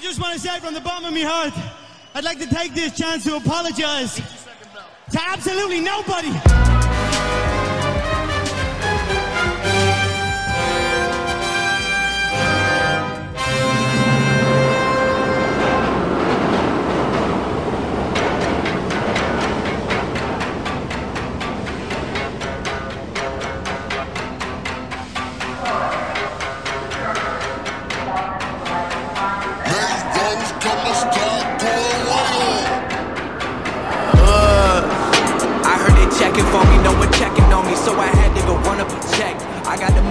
I just want to say from the bottom of my heart, I'd like to take this chance to apologize to absolutely nobody.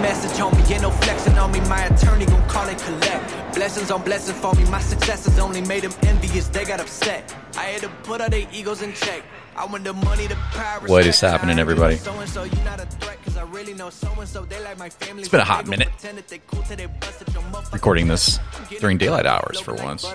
Message on me, ain't no flexing on me. My attorney gon' call and collect. Blessings on blessings for me, my successes only made them envious, they got upset. I had to put all their egos in check. I want the money, the power. What is happening, everybody? So-and-so, you not a threat, 'cause I really know so-and-so, they like my family. It's been a hot minute. pretend that they cool till they busted your motherfucking Recording this during daylight hours for once.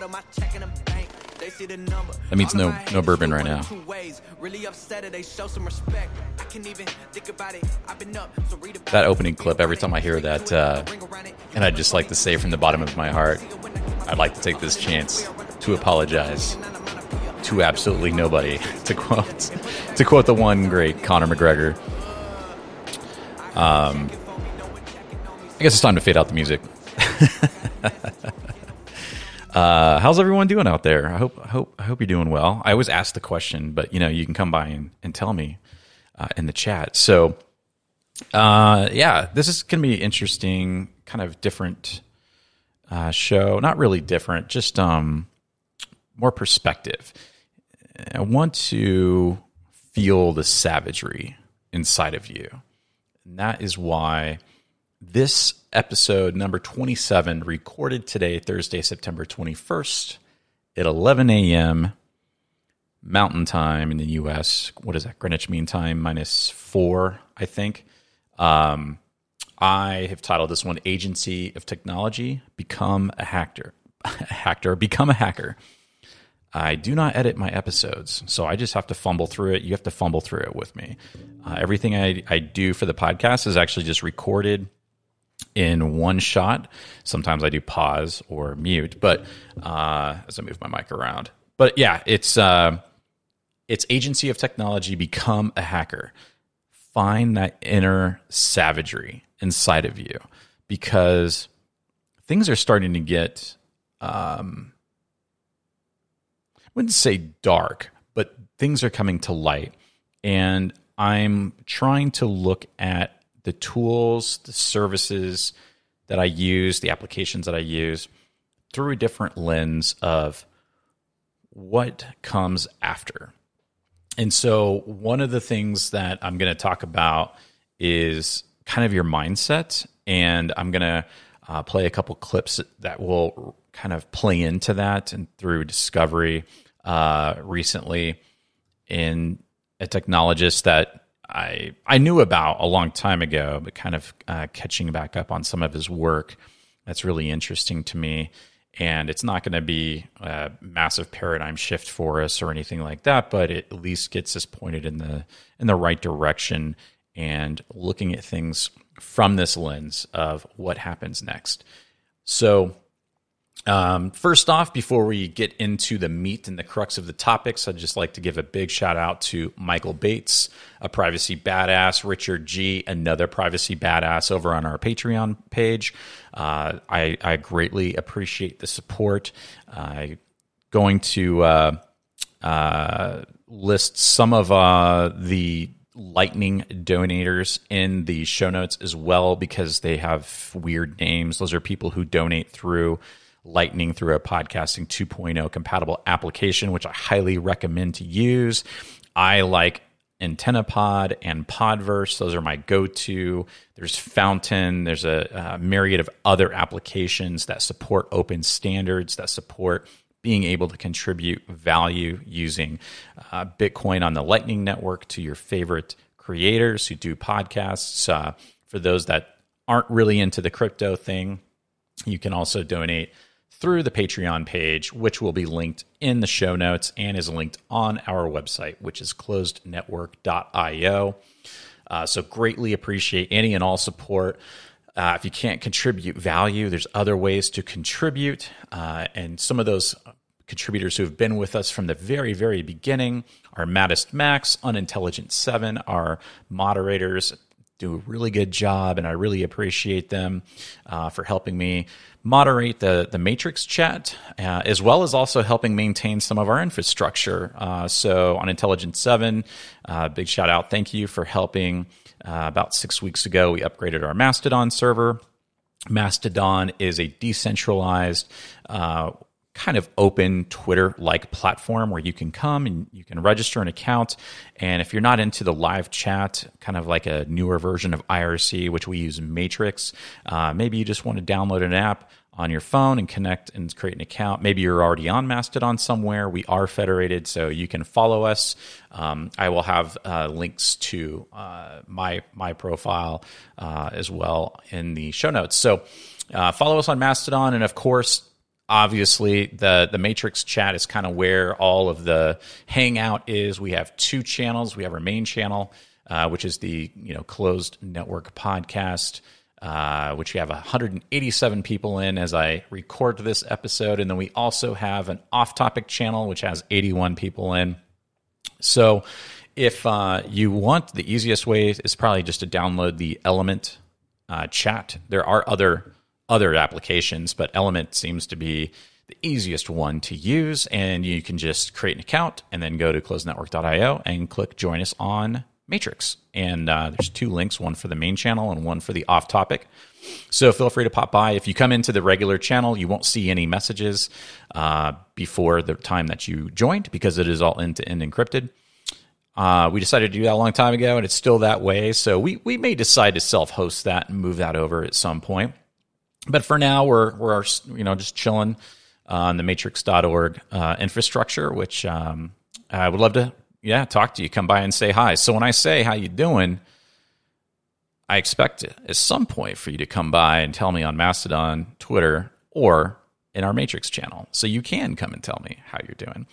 That means no- no bourbon right now. of two ways. Really upset that they show some respect. I can even think about it. I've been up, so read That opening clip, every time I hear that, uh, and I'd just like to say from the bottom of my heart, I'd like to take this chance to apologize to absolutely nobody. To quote, to quote the one great Conor McGregor. Um, I guess it's time to fade out the music. uh, how's everyone doing out there? I hope, I hope, I hope you're doing well. I always ask the question, but you know, you can come by and, and tell me uh, in the chat. So, uh, yeah, this is going to be interesting, kind of different uh, show. Not really different, just um, more perspective. I want to feel the savagery inside of you. And that is why this episode number 27, recorded today, Thursday, September 21st, at 11 a.m. Mountain Time in the U.S. What is that? Greenwich Mean Time minus four, I think. Um, I have titled this one "Agency of Technology: Become a Hacker." hacker, become a hacker. I do not edit my episodes, so I just have to fumble through it. You have to fumble through it with me. Uh, everything I, I do for the podcast is actually just recorded in one shot. Sometimes I do pause or mute, but uh, as I move my mic around. But yeah, it's uh, it's agency of technology. Become a hacker. Find that inner savagery inside of you because things are starting to get. Um, I wouldn't say dark, but things are coming to light. And I'm trying to look at the tools, the services that I use, the applications that I use through a different lens of what comes after. And so, one of the things that I'm going to talk about is kind of your mindset. And I'm going to uh, play a couple clips that will kind of play into that and through discovery uh, recently in a technologist that I I knew about a long time ago, but kind of uh, catching back up on some of his work. That's really interesting to me. And it's not going to be a massive paradigm shift for us or anything like that, but it at least gets us pointed in the in the right direction and looking at things from this lens of what happens next. So um, first off, before we get into the meat and the crux of the topics, I'd just like to give a big shout out to Michael Bates, a privacy badass, Richard G, another privacy badass over on our Patreon page. Uh, I, I greatly appreciate the support. I'm going to uh, uh, list some of uh, the lightning donators in the show notes as well because they have weird names. Those are people who donate through Lightning through a podcasting 2.0 compatible application, which I highly recommend to use. I like AntennaPod and Podverse. Those are my go to. There's Fountain. There's a, a myriad of other applications that support open standards, that support being able to contribute value using uh, Bitcoin on the Lightning Network to your favorite creators who do podcasts. Uh, for those that aren't really into the crypto thing, you can also donate through the Patreon page, which will be linked in the show notes and is linked on our website, which is closednetwork.io. Uh, so greatly appreciate any and all support. Uh, if you can't contribute value, there's other ways to contribute. Uh, and some of those contributors who have been with us from the very, very beginning are Maddest Max, Unintelligent Seven, our moderators do a really good job, and I really appreciate them uh, for helping me moderate the the Matrix chat, uh, as well as also helping maintain some of our infrastructure. Uh, so on Intelligent Seven, uh, big shout out, thank you for helping. Uh, about six weeks ago, we upgraded our Mastodon server. Mastodon is a decentralized uh, kind of open Twitter like platform where you can come and you can register an account. And if you're not into the live chat, kind of like a newer version of IRC, which we use Matrix, uh, maybe you just want to download an app on your phone and connect and create an account. Maybe you're already on Mastodon somewhere. We are federated, so you can follow us. Um, I will have uh, links to uh, my my profile uh, as well in the show notes. So uh, follow us on Mastodon, and of course obviously the the matrix chat is kind of where all of the hangout is we have two channels we have our main channel uh, which is the you know closed network podcast uh, which we have 187 people in as I record this episode. And then we also have an off topic channel, which has 81 people in. So if uh, you want, the easiest way is probably just to download the Element uh, chat. There are other other applications, but Element seems to be the easiest one to use. And you can just create an account and then go to closednetwork.io and click join us on Matrix. And uh, there's two links, one for the main channel and one for the off topic. So feel free to pop by. If you come into the regular channel, you won't see any messages uh, before the time that you joined because it is all end to end encrypted. Uh, we decided to do that a long time ago, and it's still that way. So we we may decide to self host that and move that over at some point but for now, we're we're you know just chilling on the matrix.org uh, infrastructure, which um, I would love to yeah talk to you. Come by and say hi. So when I say how you doing, I expect at some point for you to come by and tell me on Mastodon, Twitter, or in our Matrix channel. So you can come and tell me how you're doing.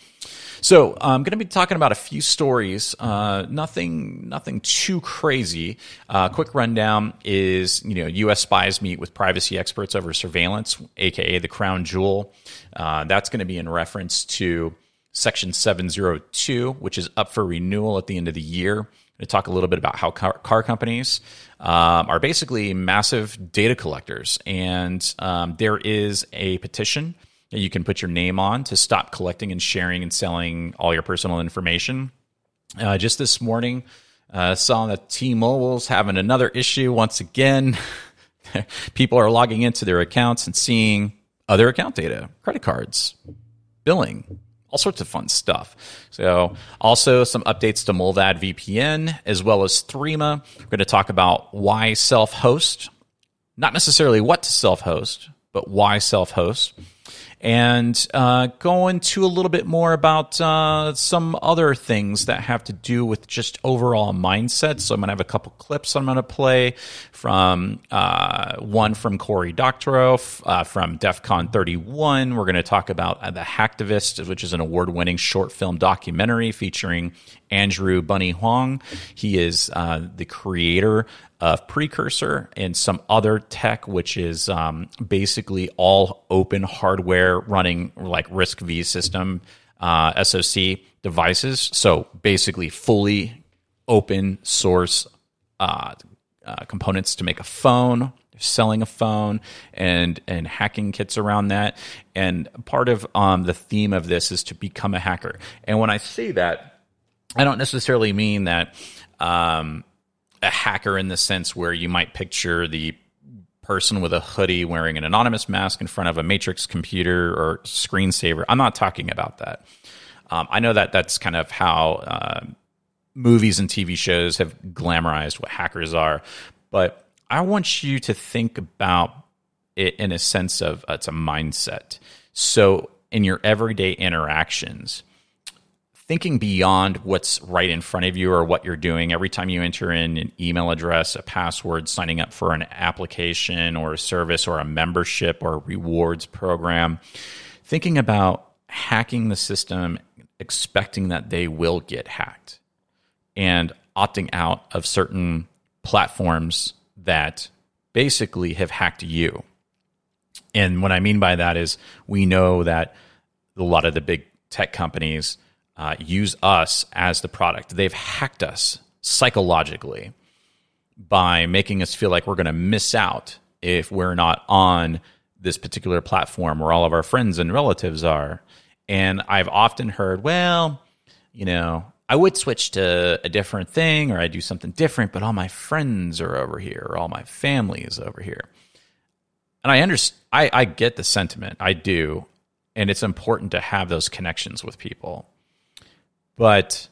So I'm going to be talking about a few stories. Uh, nothing, nothing too crazy. Uh, quick rundown is you know U.S. spies meet with privacy experts over surveillance, aka the crown jewel. Uh, that's going to be in reference to Section 702, which is up for renewal at the end of the year to talk a little bit about how car, car companies um, are basically massive data collectors. And um, there is a petition that you can put your name on to stop collecting and sharing and selling all your personal information. Uh, just this morning, uh, saw that T-Mobile's having another issue once again. People are logging into their accounts and seeing other account data, credit cards, billing, all sorts of fun stuff. So, also some updates to Mullvad VPN as well as Threema. We're going to talk about why self host, not necessarily what to self host, but why self host and uh, go into a little bit more about uh, some other things that have to do with just overall mindset. So I'm going to have a couple clips I'm going to play from uh, one from Cory Doctorow uh, from DEF CON 31. We're going to talk about uh, The Hacktivist, which is an award winning short film documentary featuring Andrew bunnie Huang. He is uh, the creator of Precursor and some other tech, which is um, basically all open hardware running like RISC-V system uh, SoC devices. So basically, fully open source uh, uh, components to make a phone. Selling a phone and and hacking kits around that, and part of um, the theme of this is to become a hacker. And when I say that, I don't necessarily mean that um, a hacker in the sense where you might picture the person with a hoodie wearing an anonymous mask in front of a matrix computer or screensaver. I'm not talking about that. Um, I know that that's kind of how uh, movies and TV shows have glamorized what hackers are, but I want you to think about it in a sense of uh, it's a mindset. So in your everyday interactions, thinking beyond what's right in front of you or what you're doing every time you enter in an email address, a password, signing up for an application or a service or a membership or a rewards program, thinking about hacking the system, expecting that they will get hacked, and opting out of certain platforms that basically have hacked you. And what I mean by that is we know that a lot of the big tech companies uh, use us as the product. They've hacked us psychologically by making us feel like we're going to miss out if we're not on this particular platform where all of our friends and relatives are. And I've often heard, well, you know, I would switch to a different thing or I do something different, but all my friends are over here or all my family is over here. And I understand, I, I get the sentiment. I do. And it's important to have those connections with people. But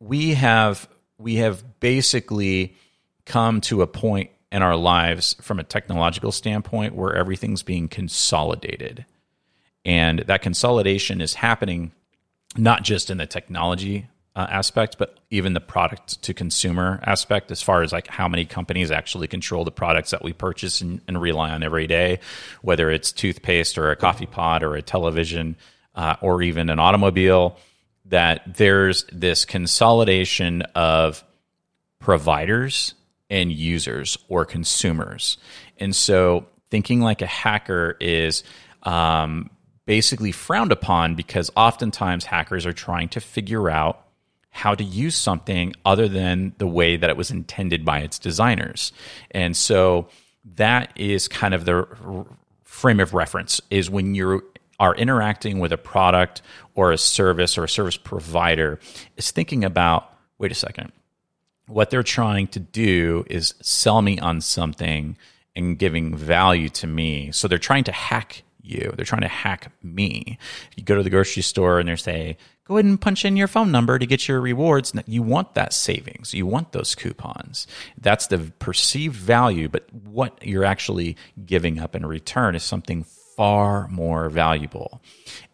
we have we have basically come to a point in our lives from a technological standpoint where everything's being consolidated. And that consolidation is happening not just in the technology uh, aspect, but even the product to consumer aspect, as far as like how many companies actually control the products that we purchase and, and rely on every day, whether it's toothpaste or a coffee pot or a television uh, or even an automobile. That there's this consolidation of providers and users or consumers. And so thinking like a hacker is um, basically frowned upon because oftentimes hackers are trying to figure out how to use something other than the way that it was intended by its designers. And so that is kind of the frame of reference is when you are interacting with a product or a service or a service provider is thinking about wait a second what they're trying to do is sell me on something and giving value to me. So they're trying to hack you. They're trying to hack me. You go to the grocery store and they say, go ahead and punch in your phone number to get your rewards. You want that savings. You want those coupons. That's the perceived value, but what you're actually giving up in return is something far more valuable.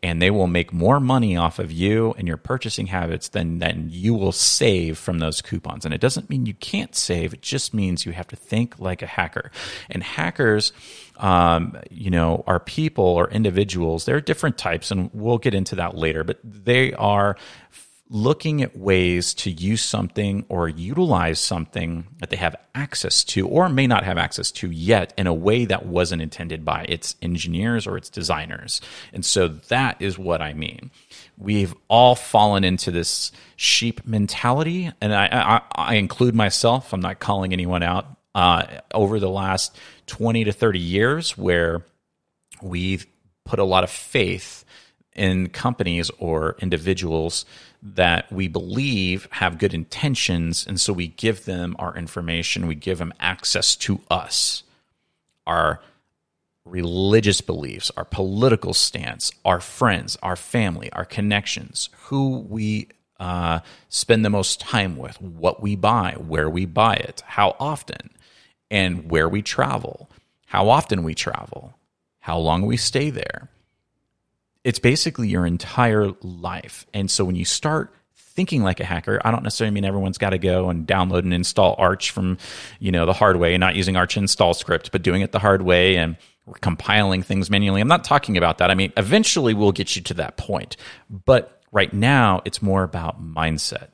And they will make more money off of you and your purchasing habits than, than you will save from those coupons. And it doesn't mean you can't save, it just means you have to think like a hacker. And hackers, um, you know, are people or individuals. There are different types, and we'll get into that later, but they are looking at ways to use something or utilize something that they have access to or may not have access to yet in a way that wasn't intended by its engineers or its designers. And so that is what I mean. We've all fallen into this sheep mentality, and I, I, I include myself. I'm not calling anyone out. Uh, over the last 20 to 30 years, where we've put a lot of faith in companies or individuals that we believe have good intentions. And so we give them our information, we give them access to us, our religious beliefs, our political stance, our friends, our family, our connections, who we uh, spend the most time with, what we buy, where we buy it, how often, and where we travel, how often we travel, how long we stay there it's basically your entire life. And so when you start thinking like a hacker, I don't necessarily mean everyone's got to go and download and install Arch from, you know, the hard way and not using Arch install script, but doing it the hard way and compiling things manually. I'm not talking about that. I mean, eventually we'll get you to that point. But right now, it's more about mindset.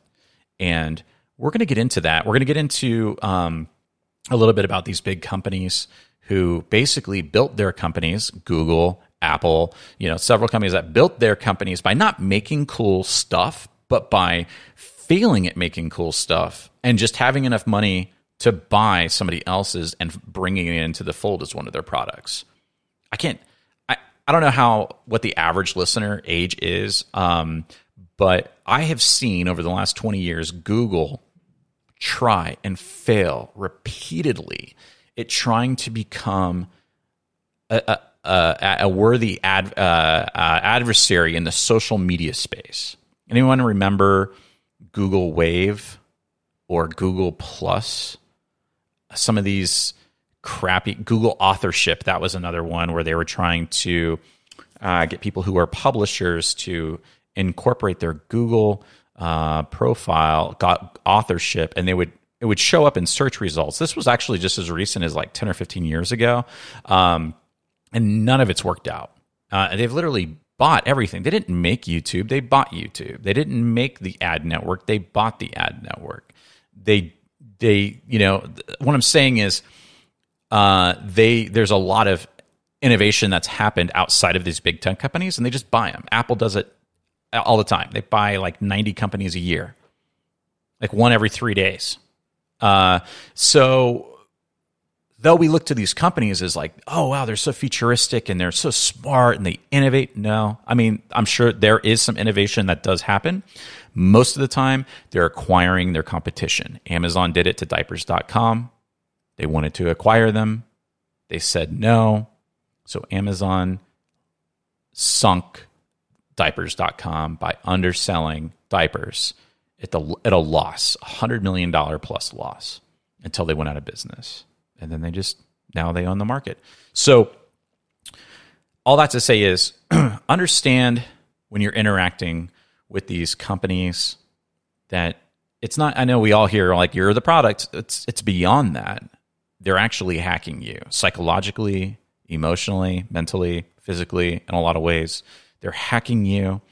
And we're going to get into that. We're going to get into um, a little bit about these big companies who basically built their companies, Google, Apple, you know, several companies that built their companies by not making cool stuff, but by failing at making cool stuff and just having enough money to buy somebody else's and bringing it into the fold as one of their products. I can't. I, I don't know how what the average listener age is, um, but I have seen over the last twenty years Google try and fail repeatedly at trying to become a uh, a worthy ad, uh, uh, adversary in the social media space. Anyone remember Google Wave or Google Plus? Some of these crappy Google authorship. That was another one where they were trying to uh, get people who are publishers to incorporate their Google uh, profile, got authorship, and they would it would show up in search results. This was actually just as recent as like ten or fifteen years ago. Um, and none of it's worked out. Uh, they've literally bought everything. They didn't make YouTube, they bought YouTube. They didn't make the ad network, they bought the ad network. They they, you know, what I'm saying is uh, they there's a lot of innovation that's happened outside of these big tech companies, and they just buy them. Apple does it all the time. They buy like 90 companies a year, like one every three days. Uh, so though we look to these companies as like, oh wow, they're so futuristic and they're so smart and they innovate. No, I mean, I'm sure there is some innovation that does happen. Most of the time, they're acquiring their competition. Amazon did it to diapers.com. They wanted to acquire them. They said no. So Amazon sunk diapers.com by underselling diapers at, the, at a loss, a $100 million plus loss until they went out of business and then they just now they own the market. So all that to say is understand when you're interacting with these companies that it's not I know we all hear like you're the product. It's it's beyond that. They're actually hacking you psychologically, emotionally, mentally, physically in a lot of ways. They're hacking you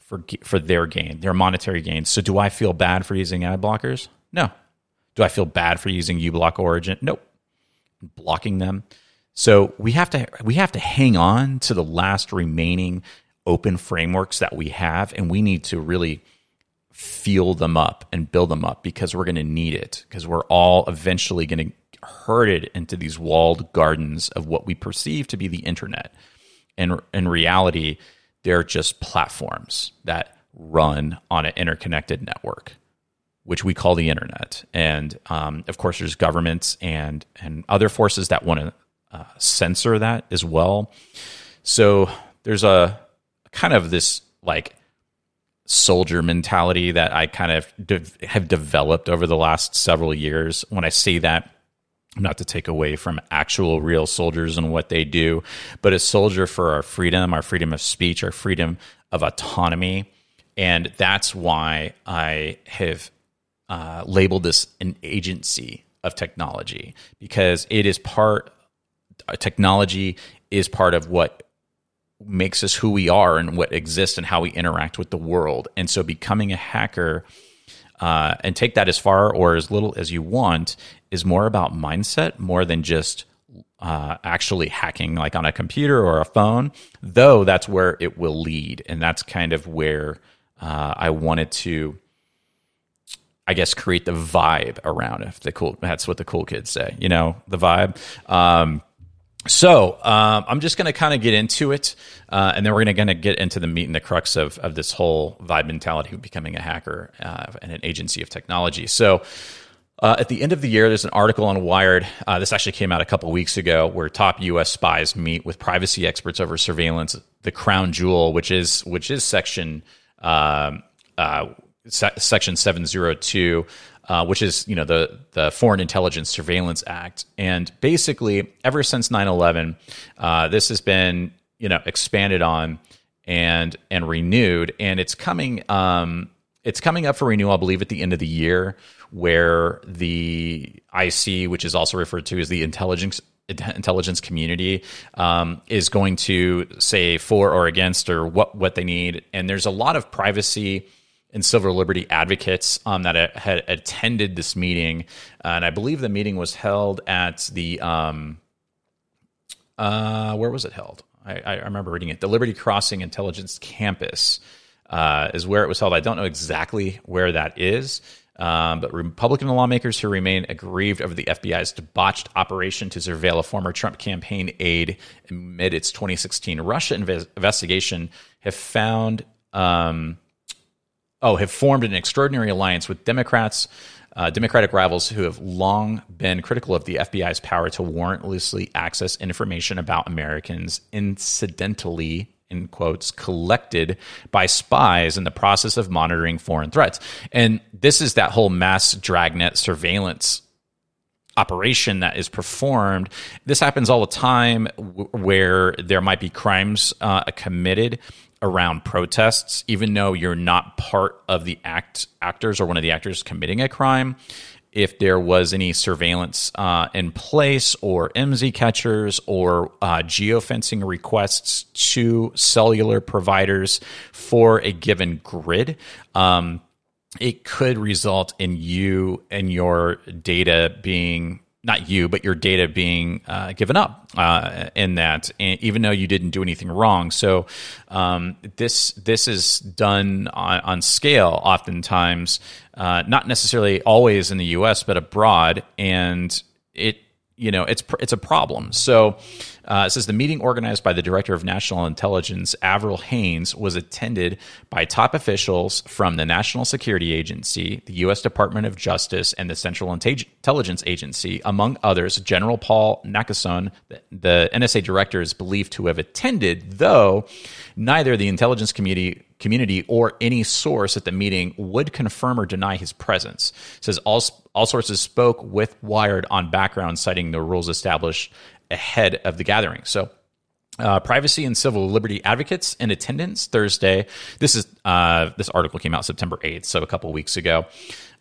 for for their gain, their monetary gain. So do I feel bad for using ad blockers? No. Do I feel bad for using uBlock Origin? Nope blocking them. So we have to we have to hang on to the last remaining open frameworks that we have, and we need to really feel them up and build them up because we're going to need it because we're all eventually going to herded into these walled gardens of what we perceive to be the internet. And in reality, they're just platforms that run on an interconnected network which we call the internet. And um, of course, there's governments and and other forces that want to uh, censor that as well. So there's a kind of this like soldier mentality that I kind of de- have developed over the last several years. When I say that, not to take away from actual real soldiers and what they do, but a soldier for our freedom, our freedom of speech, our freedom of autonomy. And that's why I have uh, labeled this an agency of technology because it is part uh, technology is part of what makes us who we are and what exists and how we interact with the world. And so becoming a hacker uh, and take that as far or as little as you want is more about mindset more than just uh, actually hacking like on a computer or a phone though that's where it will lead. And that's kind of where uh, i wanted to I guess create the vibe around it. The cool that's what the cool kids say, you know, the vibe. Um, so um, I'm just going to kind of get into it, uh, and then we're going to get into the meat and the crux of of this whole vibe mentality of becoming a hacker uh, and an agency of technology. So. Uh, at the end of the year, there's an article on Wired. Uh, this actually came out a couple weeks ago, where top U.S. spies meet with privacy experts over surveillance. The crown jewel, which is which is section um, uh, Section 702, uh, which is you know the the Foreign Intelligence Surveillance Act, and basically ever since 9/11, uh, this has been you know expanded on and and renewed, and it's coming um, it's coming up for renewal, I believe, at the end of the year, where the IC, which is also referred to as the intelligence intelligence community um, is going to say for or against or what what they need. And there's a lot of privacy and civil liberty advocates um, that had attended this meeting, uh, and I believe the meeting was held at the um, uh, where was it held? I, I, remember reading it. The Liberty Crossing Intelligence Campus uh, is where it was held. I don't know exactly where that is. Um, but Republican lawmakers who remain aggrieved over the FBI's debauched operation to surveil a former Trump campaign aide amid its 2016 Russia inve- investigation have found um, oh, have formed an extraordinary alliance with Democrats, uh, Democratic rivals who have long been critical of the FBI's power to warrantlessly access information about Americans incidentally in quotes collected by spies in the process of monitoring foreign threats. And this is that whole mass dragnet surveillance operation that is performed. This happens all the time where there might be crimes uh, committed around protests, even though you're not part of the act actors or one of the actors committing a crime. If there was any surveillance uh, in place, or IMSI catchers, or uh, geofencing requests to cellular providers for a given grid, um, it could result in you and your data being not you, but your data being uh, given up uh, in that, even though you didn't do anything wrong. So um, this this is done on, on scale, oftentimes, uh, not necessarily always in the U.S., but abroad, and it you know it's it's a problem. So uh, it says the meeting organized by the director of national intelligence, Avril Haines, was attended by top officials from the National Security Agency, the U.S. Department of Justice, and the Central Intelligence Agency, among others. General Paul Nakasone, the, NSA director, is believed to have attended, though neither the intelligence community community or any source at the meeting would confirm or deny his presence. It says all, all sources spoke with Wired on background, citing the rules established ahead of the gathering. So, uh, privacy and civil liberty advocates in attendance Thursday. This is uh, this article came out September eighth, so a couple weeks ago.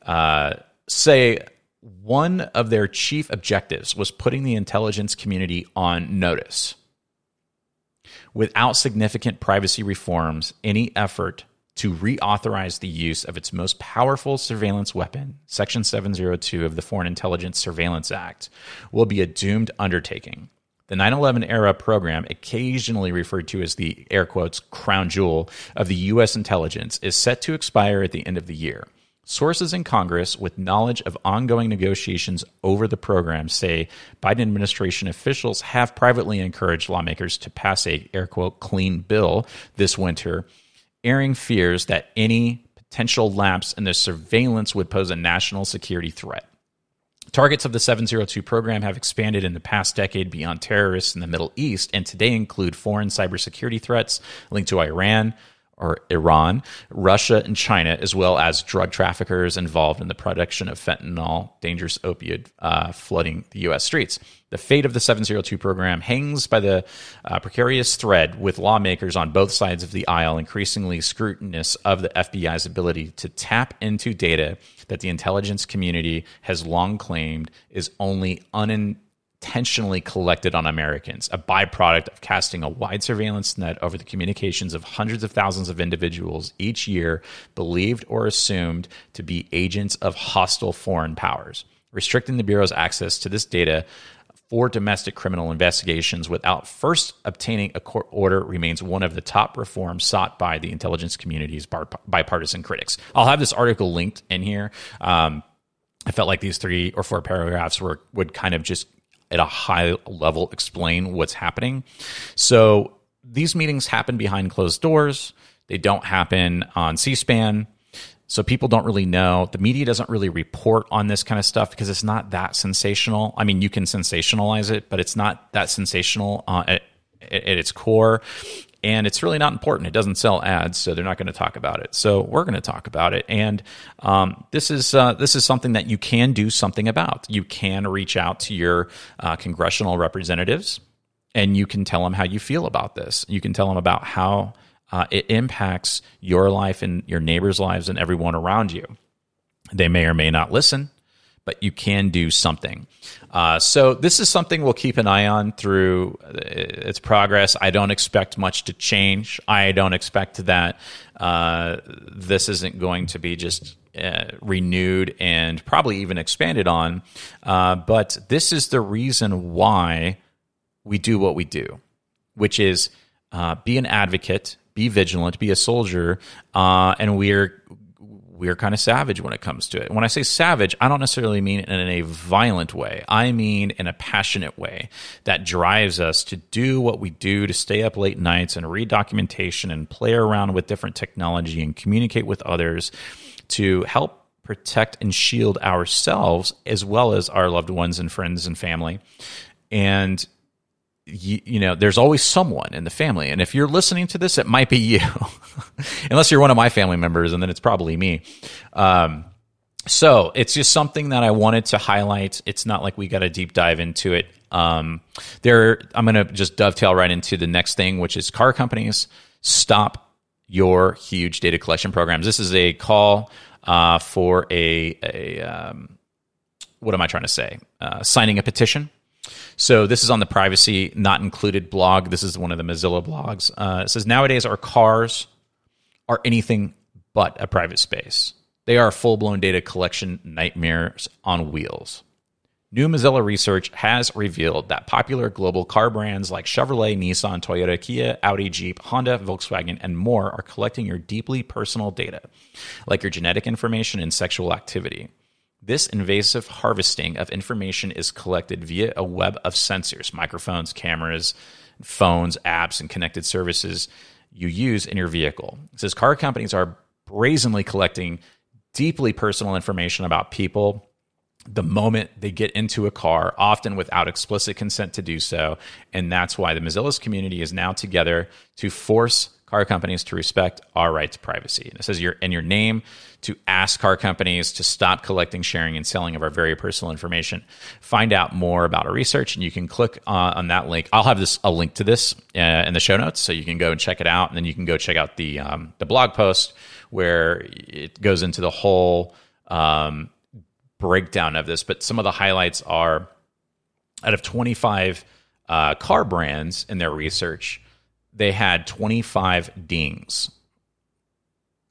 Uh, say one of their chief objectives was putting the intelligence community on notice without significant privacy reforms, any effort to reauthorize the use of its most powerful surveillance weapon, Section 702 of the Foreign Intelligence Surveillance Act, will be a doomed undertaking. The 9 11 era program, occasionally referred to as the air quotes crown jewel of the U.S. intelligence, is set to expire at the end of the year. Sources in Congress with knowledge of ongoing negotiations over the program say Biden administration officials have privately encouraged lawmakers to pass a air quote clean bill this winter, airing fears that any potential lapse in the surveillance would pose a national security threat. Targets of the 702 program have expanded in the past decade beyond terrorists in the Middle East and today include foreign cybersecurity threats linked to Iran, or Iran, Russia, and China, as well as drug traffickers involved in the production of fentanyl, dangerous opioid uh, flooding the U.S. streets. The fate of the 702 program hangs by the uh, precarious thread, with lawmakers on both sides of the aisle increasingly scrutinous of the FBI's ability to tap into data that the intelligence community has long claimed is only unintentional intentionally collected on Americans, a byproduct of casting a wide surveillance net over the communications of hundreds of thousands of individuals each year believed or assumed to be agents of hostile foreign powers. Restricting the Bureau's access to this data for domestic criminal investigations without first obtaining a court order remains one of the top reforms sought by the intelligence community's bipartisan critics. I'll have this article linked in here. Um, I felt like these three or four paragraphs were would kind of just at a high level explain what's happening. So these meetings happen behind closed doors. They don't happen on C-SPAN. So people don't really know. The media doesn't really report on this kind of stuff because it's not that sensational. I mean, you can sensationalize it, but it's not that sensational uh, at, at its core and it's really not important. It doesn't sell ads, so they're not going to talk about it. So we're going to talk about it, and um, this is uh, this is something that you can do something about. You can reach out to your uh, congressional representatives, and you can tell them how you feel about this. You can tell them about how uh, it impacts your life and your neighbors' lives and everyone around you. They may or may not listen but you can do something. Uh, so this is something we'll keep an eye on through uh, its progress. I don't expect much to change. I don't expect that uh, this isn't going to be just uh, renewed and probably even expanded on. Uh, but this is the reason why we do what we do, which is uh, be an advocate, be vigilant, be a soldier, and we're we're kind of savage when it comes to it. When I say savage, I don't necessarily mean in a violent way. I mean in a passionate way that drives us to do what we do, to stay up late nights and read documentation and play around with different technology and communicate with others to help protect and shield ourselves as well as our loved ones and friends and family. And you, you, know, there's always someone in the family. And if you're listening to this, it might be you, unless you're one of my family members, and then it's probably me. Um, so it's just something that I wanted to highlight. It's not like we got a deep dive into it. Um, there, I'm going to just dovetail right into the next thing, which is car companies stop your huge data collection programs. This is a call uh, for a, a um, what am I trying to say? Uh, signing a petition so this is on the privacy not included blog. This is one of the Mozilla blogs. Uh, it says nowadays our cars are anything but a private space. They are full blown data collection nightmares on wheels. New Mozilla research has revealed that popular global car brands like Chevrolet, Nissan, Toyota, Kia, Audi, Jeep, Honda, Volkswagen, and more are collecting your deeply personal data, like your genetic information and sexual activity. This invasive harvesting of information is collected via a web of sensors, microphones, cameras, phones, apps, and connected services you use in your vehicle. It says car companies are brazenly collecting deeply personal information about people the moment they get into a car, often without explicit consent to do so. And that's why the Mozilla's community is now together to force car companies to respect our right to privacy. And it says your in your name to ask car companies to stop collecting, sharing, and selling of our very personal information. Find out more about our research, and you can click uh, on that link. I'll have this a link to this uh, in the show notes, so you can go and check it out, and then you can go check out the um, the blog post where it goes into the whole. Um, breakdown of this, but some of the highlights are out of 25 uh, car brands in their research, they had 25 dings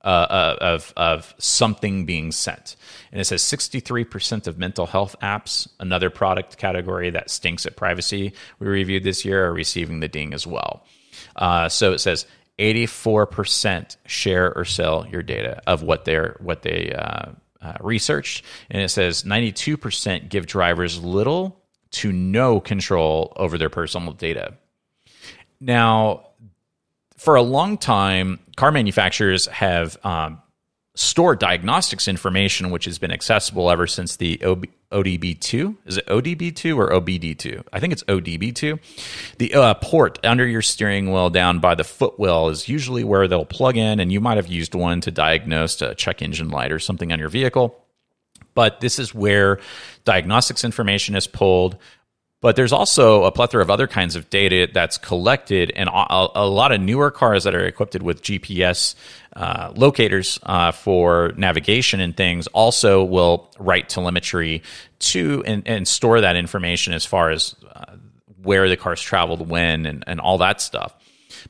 uh, uh, of of something being sent, and it says 63% of mental health apps, another product category that stinks at privacy, we reviewed this year, are receiving the ding as well. Uh, so it says 84% share or sell your data of what they're what they uh, uh, researched, and it says 92% give drivers little to no control over their personal data. Now, for a long time, car manufacturers have um, stored diagnostics information, which has been accessible ever since the OB- ODB2. Is it ODB2 or OBD2? I think it's ODB2. The uh, port under your steering wheel down by the footwell is usually where they'll plug in, and you might have used one to diagnose a check engine light or something on your vehicle. But this is where diagnostics information is pulled. But there's also a plethora of other kinds of data that's collected, and a, a lot of newer cars that are equipped with GPS uh, locators uh, for navigation and things also will write telemetry to and, and store that information as far as uh, where the car's traveled, when, and, and all that stuff.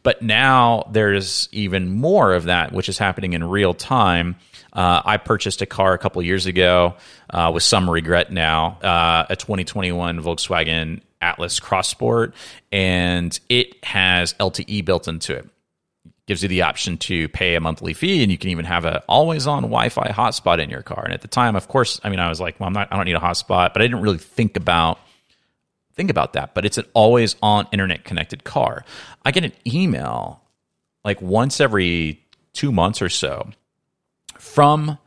But now there's even more of that, which is happening in real time. Uh, I purchased a car a couple years ago uh, with some regret now, uh, a 2021 Volkswagen Atlas Cross Sport, and it has LTE built into it. Gives you the option to pay a monthly fee, and you can even have an always-on Wi-Fi hotspot in your car. And at the time, of course, I mean, I was like, "Well, I'm not. I don't need a hotspot," but I didn't really think about think about that. But it's an always-on internet-connected car. I get an email like once every two months or so from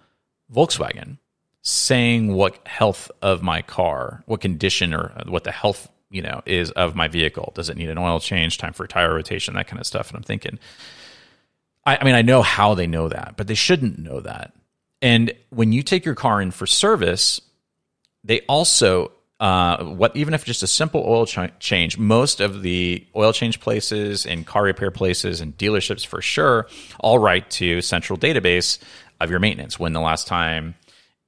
Volkswagen saying what health of my car, what condition or what the health, you know, is of my vehicle. Does it need an oil change, time for tire rotation, that kind of stuff. And I'm thinking, I, I mean, I know how they know that, but they shouldn't know that. And when you take your car in for service, they also uh, what even if just a simple oil ch- change, most of the oil change places and car repair places and dealerships for sure all write to central database of your maintenance when the last time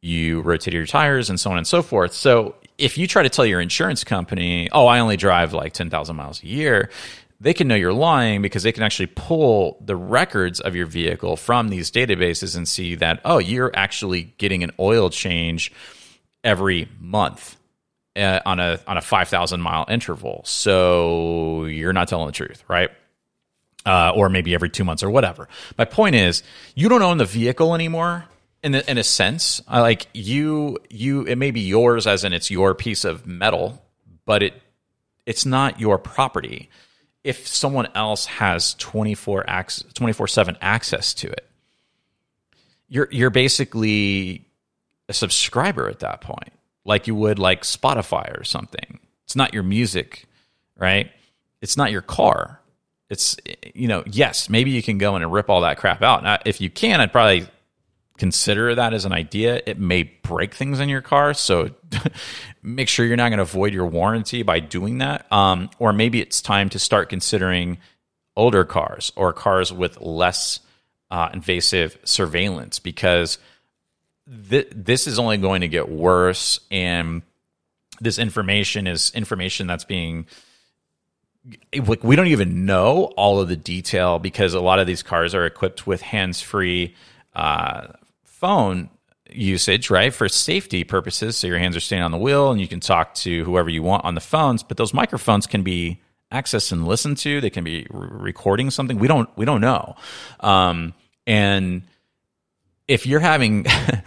you rotated your tires and so on and so forth. So if you try to tell your insurance company, oh, I only drive like 10,000 miles a year, they can know you're lying because they can actually pull the records of your vehicle from these databases and see that, oh, you're actually getting an oil change every month. Uh, on a on a 5000 mile interval so you're not telling the truth right uh, or maybe every two months or whatever. My point is, you don't own the vehicle anymore. In, the, in a sense, I like you. You it may be yours, as in it's your piece of metal, but it it's not your property. If someone else has 24 access, 24 seven access to it, you're you're basically a subscriber at that point, like you would like Spotify or something. It's not your music, right? It's not your car it's you know yes maybe you can go in and rip all that crap out. Now, if you can i'd probably consider that as an idea. It may break things in your car so make sure you're not going to void your warranty by doing that. Um, or maybe it's time to start considering older cars or cars with less uh, invasive surveillance because th- this is only going to get worse and this information is information that's being like we don't even know all of the detail because a lot of these cars are equipped with hands-free uh, phone usage, right, for safety purposes. So your hands are staying on the wheel and you can talk to whoever you want on the phones, but those microphones can be accessed and listened to. They can be re- recording something. We don't, we don't know. Um, and if you're having,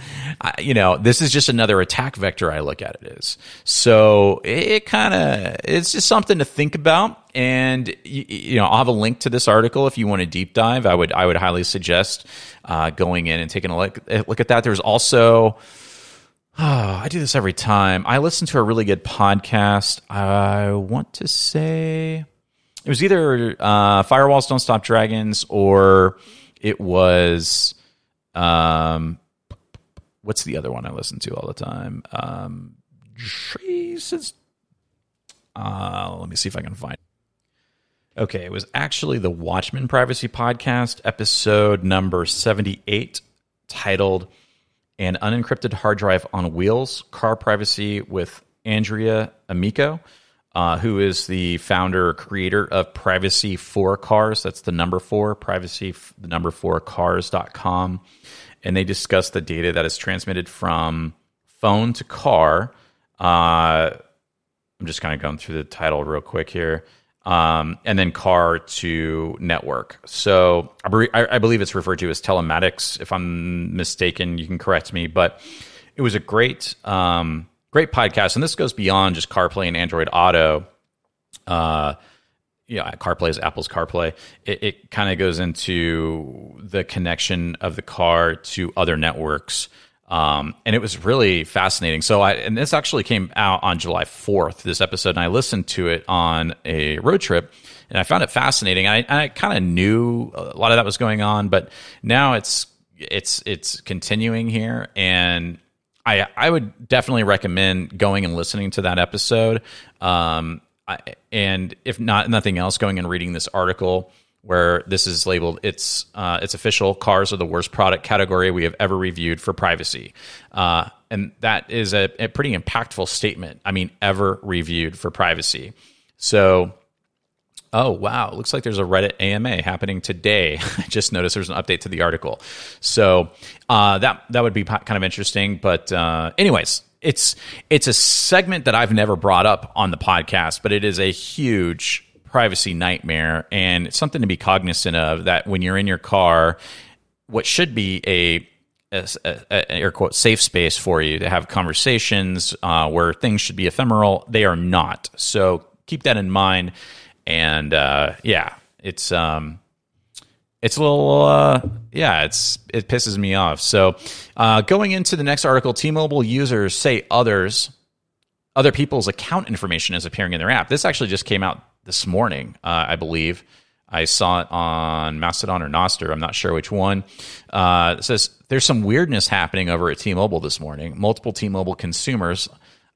you know, this is just another attack vector I look at it is. So it kind of, it's just something to think about. And, you, you, know, I'll have a link to this article if you want to deep dive. I would, I would highly suggest uh, going in and taking a look, look at that. There's also, oh, I do this every time. I listen to a really good podcast. I want to say it was either uh, Firewalls Don't Stop Dragons or it was, um, what's the other one I listen to all the time? Um, Jesus. Uh, let me see if I can find. Okay, it was actually the Watchman Privacy Podcast, episode number 78, titled An Unencrypted Hard Drive on Wheels Car Privacy with Andrea Amico, uh, who is the founder creator of Privacy for Cars. That's the number four, privacy, the number four cars.com and they discuss the data that is transmitted from phone to car. Uh, I'm just kind of going through the title real quick here. Um, and then car to network. So I, I, believe it's referred to as telematics. If I'm mistaken, you can correct me. But it was a great, um, great podcast, and this goes beyond just CarPlay and Android Auto. Uh, yeah, CarPlay is Apple's CarPlay. It, it kind of goes into the connection of the car to other networks. Um, and it was really fascinating. So I, and this actually came out on July 4th, this episode, and I listened to it on a road trip and I found it fascinating. I, I kind of knew a lot of that was going on, but now it's, it's, it's continuing here. And I, I would definitely recommend going and listening to that episode. Um, I, and if not nothing else, going and reading this article where this is labeled it's uh, it's official. Cars are the worst product category we have ever reviewed for privacy. Uh, and that is a, a, pretty impactful statement i mean ever reviewed for privacy. So oh wow looks like there's a reddit ama happening today. I just noticed there's an update to the article. So uh, that that would be kind of interesting but uh, anyways it's it's a segment that I've never brought up on the podcast, but it is a huge privacy nightmare and it's something to be cognizant of that when you're in your car, what should be a air quote safe space for you to have conversations uh, where things should be ephemeral. They are not. So keep that in mind. And uh, yeah, it's um, it's a little uh, yeah it's it pisses me off so uh, going into the next article t-mobile users say others other people's account information is appearing in their app. This actually just came out this morning uh, i believe. I saw it on mastodon or nostr i'm not sure which one. Uh, it says there's some weirdness happening over at t-mobile this morning. Multiple t-mobile consumers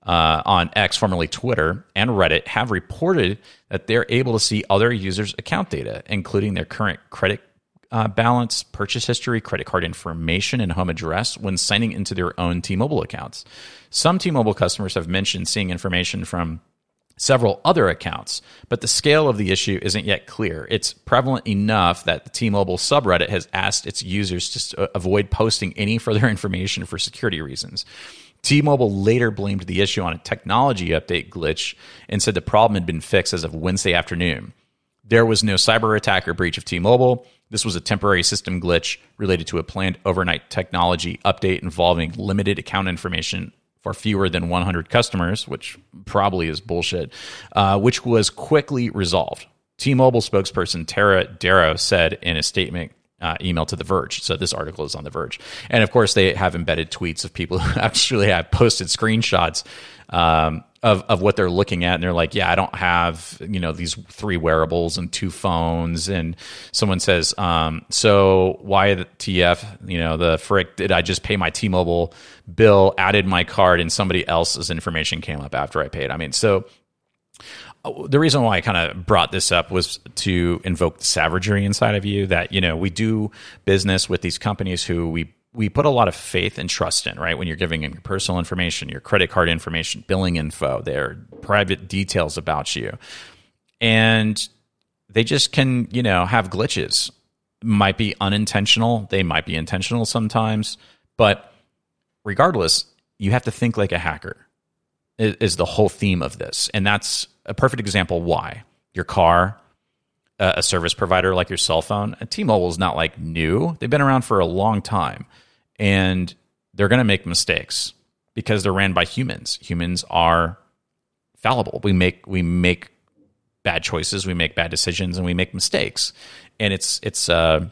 uh, on X, formerly Twitter, and Reddit have reported that they're able to see other users' account data, including their current credit uh, balance, purchase history, credit card information, and home address when signing into their own T Mobile accounts. Some T Mobile customers have mentioned seeing information from several other accounts, but the scale of the issue isn't yet clear. It's prevalent enough that the T Mobile subreddit has asked its users to avoid posting any further information for security reasons. T Mobile later blamed the issue on a technology update glitch and said the problem had been fixed as of Wednesday afternoon. There was no cyber attack or breach of T Mobile. This was a temporary system glitch related to a planned overnight technology update involving limited account information for fewer than 100 customers, which probably is bullshit, uh, which was quickly resolved. T Mobile spokesperson Tara Darrow said in a statement uh, email to The Verge. So this article is on The Verge. And of course, they have embedded tweets of people who actually have posted screenshots um, of, of what they're looking at. And they're like yeah i don't have you know these three wearables and two phones. And someone says um, so why the tf you know the frick did i just pay my t-mobile bill added my card and somebody else's information came up after i paid? I mean so uh, the reason why I kind of brought this up was to invoke the savagery inside of you that you know we do business with these companies who we we put a lot of faith and trust in, right? When you're giving in your personal information, your credit card information, billing info, their private details about you. And they just can, you know, have glitches. Might be unintentional, they might be intentional sometimes, but regardless, you have to think like a hacker. Is the whole theme of this, and that's a perfect example why your car, a, service provider like your cell phone, T-Mobile is not like new. They've been around for a long time, and they're going to make mistakes because they're ran by humans. Humans are fallible. We make we make bad choices, we make bad decisions, and we make mistakes, and it's it's uh,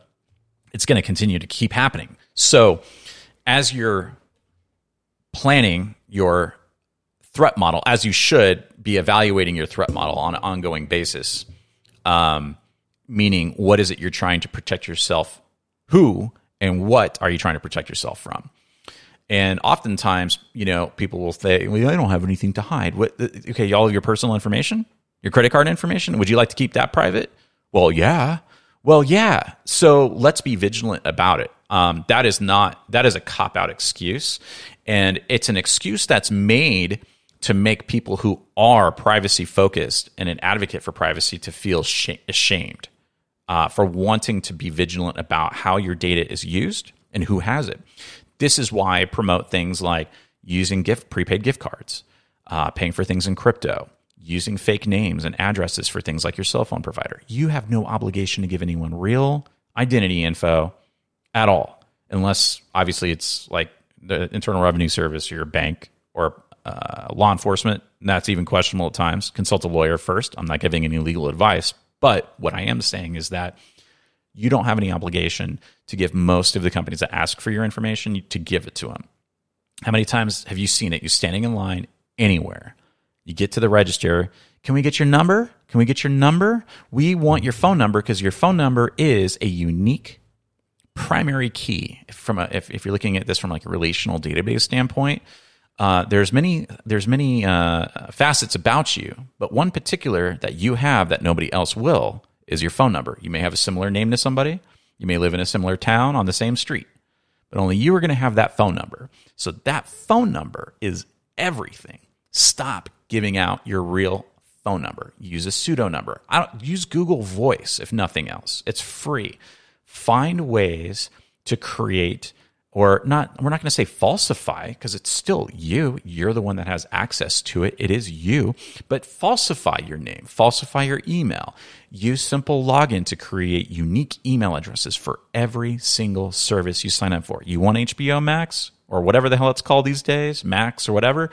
it's going to continue to keep happening. So, as you're planning your threat model, as you should be evaluating your threat model on an ongoing basis, um, meaning what is it you're trying to protect yourself, who and what are you trying to protect yourself from? And oftentimes, you know, people will say, "Well, I don't have anything to hide." What? Okay, all of your personal information, your credit card information. Would you like to keep that private? Well, yeah. Well, yeah. So let's be vigilant about it. Um, that is not that is a cop out excuse, and it's an excuse that's made to make people who are privacy focused and an advocate for privacy to feel sh- ashamed uh, for wanting to be vigilant about how your data is used and who has it. This is why I promote things like using gift prepaid gift cards, uh, paying for things in crypto, using fake names and addresses for things like your cell phone provider. You have no obligation to give anyone real identity info at all, unless obviously it's like the Internal Revenue Service or your bank or uh, law enforcement. That's even questionable at times. Consult a lawyer first. I'm not giving any legal advice, but what I am saying is that you don't have any obligation to give most of the companies that ask for your information to give it to them. How many times have you seen it? You're standing in line anywhere. You get to the register. Can we get your number? Can we get your number? We want your phone number because your phone number is a unique primary key. From a, if, if you're looking at this from like a relational database standpoint, uh, there's many there's many uh, facets about you, but one particular that you have that nobody else will is your phone number. You may have a similar name to somebody. You may live in a similar town on the same street, but only you are going to have that phone number. So that phone number is everything. Stop giving out your real phone number. Use a pseudo number. I don't, use Google Voice if nothing else. It's free. Find ways to create or not we're not going to say falsify because it's still you. You're the one that has access to it. It is you. But falsify your name. Falsify your email. Use simple login to create unique email addresses for every single service you sign up for. You want hbo max or whatever the hell it's called these days max or whatever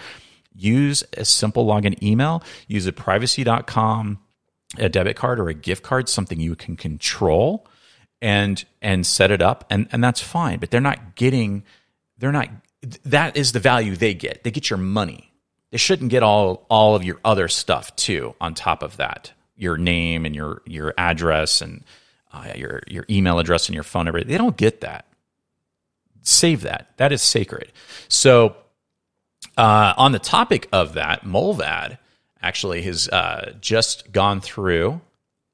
use a simple login email. Use a privacy.com a debit card or a gift card something you can control and and set it up and and that's fine but they're not getting they're not that is the value they get. They get your money. They shouldn't get all all of your other stuff too on top of that. Your name and your your address and uh, your your email address and your phone number. They don't get that. Save that. That is sacred. So uh, on the topic of that Mullvad actually has uh, just gone through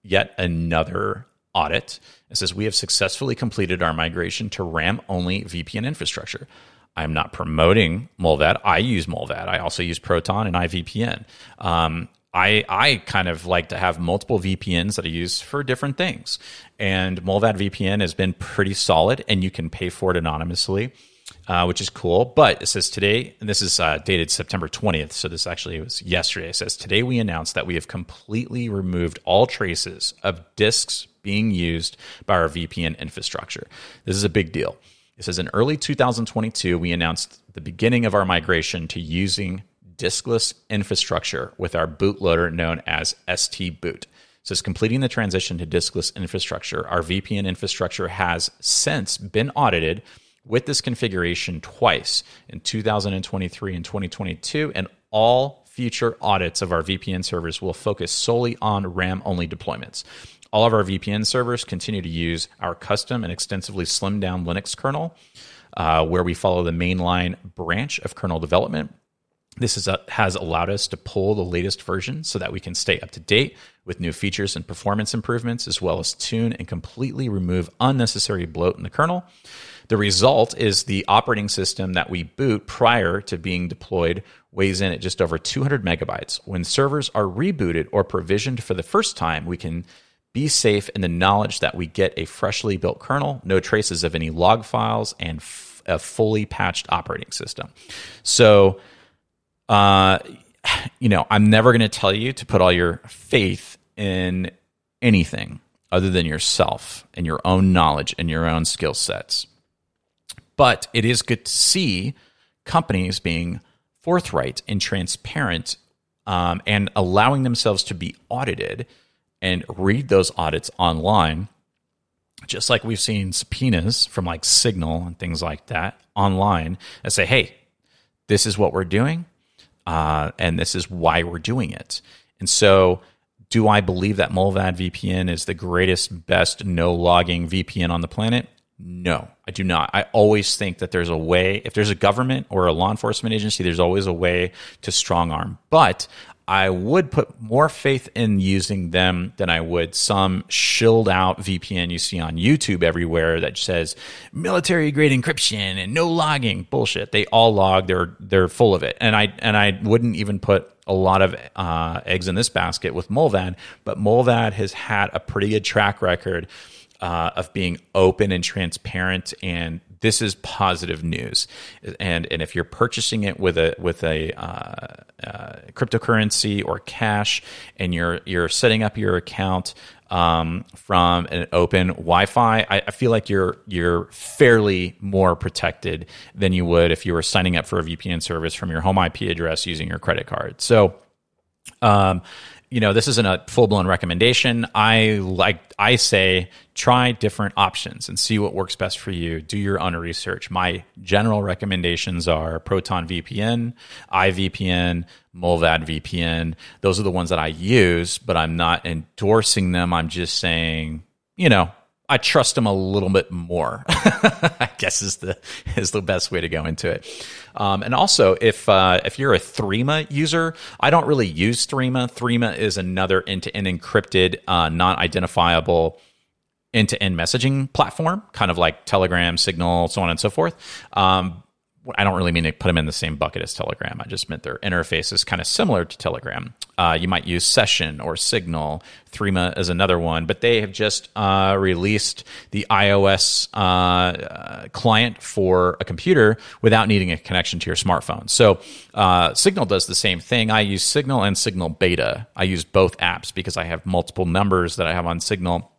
yet another audit. It says we have successfully completed our migration to RAM only VPN infrastructure. I'm not promoting Mullvad. I use Mullvad. I also use Proton and IVPN. Um, I I kind of like to have multiple VPNs that I use for different things. And Mullvad VPN has been pretty solid, and you can pay for it anonymously uh, which is cool. But it says today, and this is uh, dated September 20th, so this actually was yesterday. It says today we announced that we have completely removed all traces of disks being used by our VPN infrastructure. This is a big deal. It says in early 2022, we announced the beginning of our migration to using diskless infrastructure with our bootloader known as ST Boot. says completing the transition to diskless infrastructure, our VPN infrastructure has since been audited with this configuration twice in 2023 and 2022, and all future audits of our VPN servers will focus solely on RAM only deployments. All of our VPN servers continue to use our custom and extensively slimmed down Linux kernel, uh, where we follow the mainline branch of kernel development. This is a, has allowed us to pull the latest version so that we can stay up to date with new features and performance improvements, as well as tune and completely remove unnecessary bloat in the kernel. The result is the operating system that we boot prior to being deployed weighs in at just over 200 megabytes. When servers are rebooted or provisioned for the first time, we can be safe in the knowledge that we get a freshly built kernel, no traces of any log files, and f- a fully patched operating system. So, uh, you know, I'm never going to tell you to put all your faith in anything other than yourself and your own knowledge and your own skill sets. But it is good to see companies being forthright and transparent um, and allowing themselves to be audited and read those audits online. Just like we've seen subpoenas from like Signal and things like that online that say, hey, this is what we're doing uh, and this is why we're doing it. And so, do I believe that Mullvad VPN is the greatest, best no logging VPN on the planet? No, I do not. I always think that there's a way, if there's a government or a law enforcement agency, there's always a way to strong arm. But I would put more faith in using them than I would some shilled out VPN you see on YouTube everywhere that says military grade encryption and no logging. Bullshit. They all log. They're they're full of it. And I and I wouldn't even put a lot of uh, eggs in this basket with Mullvad, but Mullvad has had a pretty good track record uh, of being open and transparent and this is positive news and and if you're purchasing it with a with a uh, uh, cryptocurrency or cash and you're you're setting up your account um, from an open Wi-Fi, I, I, feel like you're you're fairly more protected than you would if you were signing up for a VPN service from your home IP address using your credit card. So, um, you know, this isn't a full blown recommendation. I like, I say try different options and see what works best for you. Do your own research. My general recommendations are Proton VPN, iVPN, Mullvad VPN. Those are the ones that I use, but I'm not endorsing them. I'm just saying, you know, I trust them a little bit more. I guess is the is the best way to go into it. Um, and also, if uh, if you're a Threema user, I don't really use Threema. Threema is another end-to-end encrypted, uh, non-identifiable end-to-end messaging platform, kind of like Telegram, Signal, so on and so forth. Um, I don't really mean to put them in the same bucket as Telegram. I just meant their interface is kind of similar to Telegram. Uh, you might use Session or Signal. Threema is another one, but they have just uh, released the iOS uh, uh, client for a computer without needing a connection to your smartphone. So uh, Signal does the same thing. I use Signal and Signal Beta. I use both apps because I have multiple numbers that I have on Signal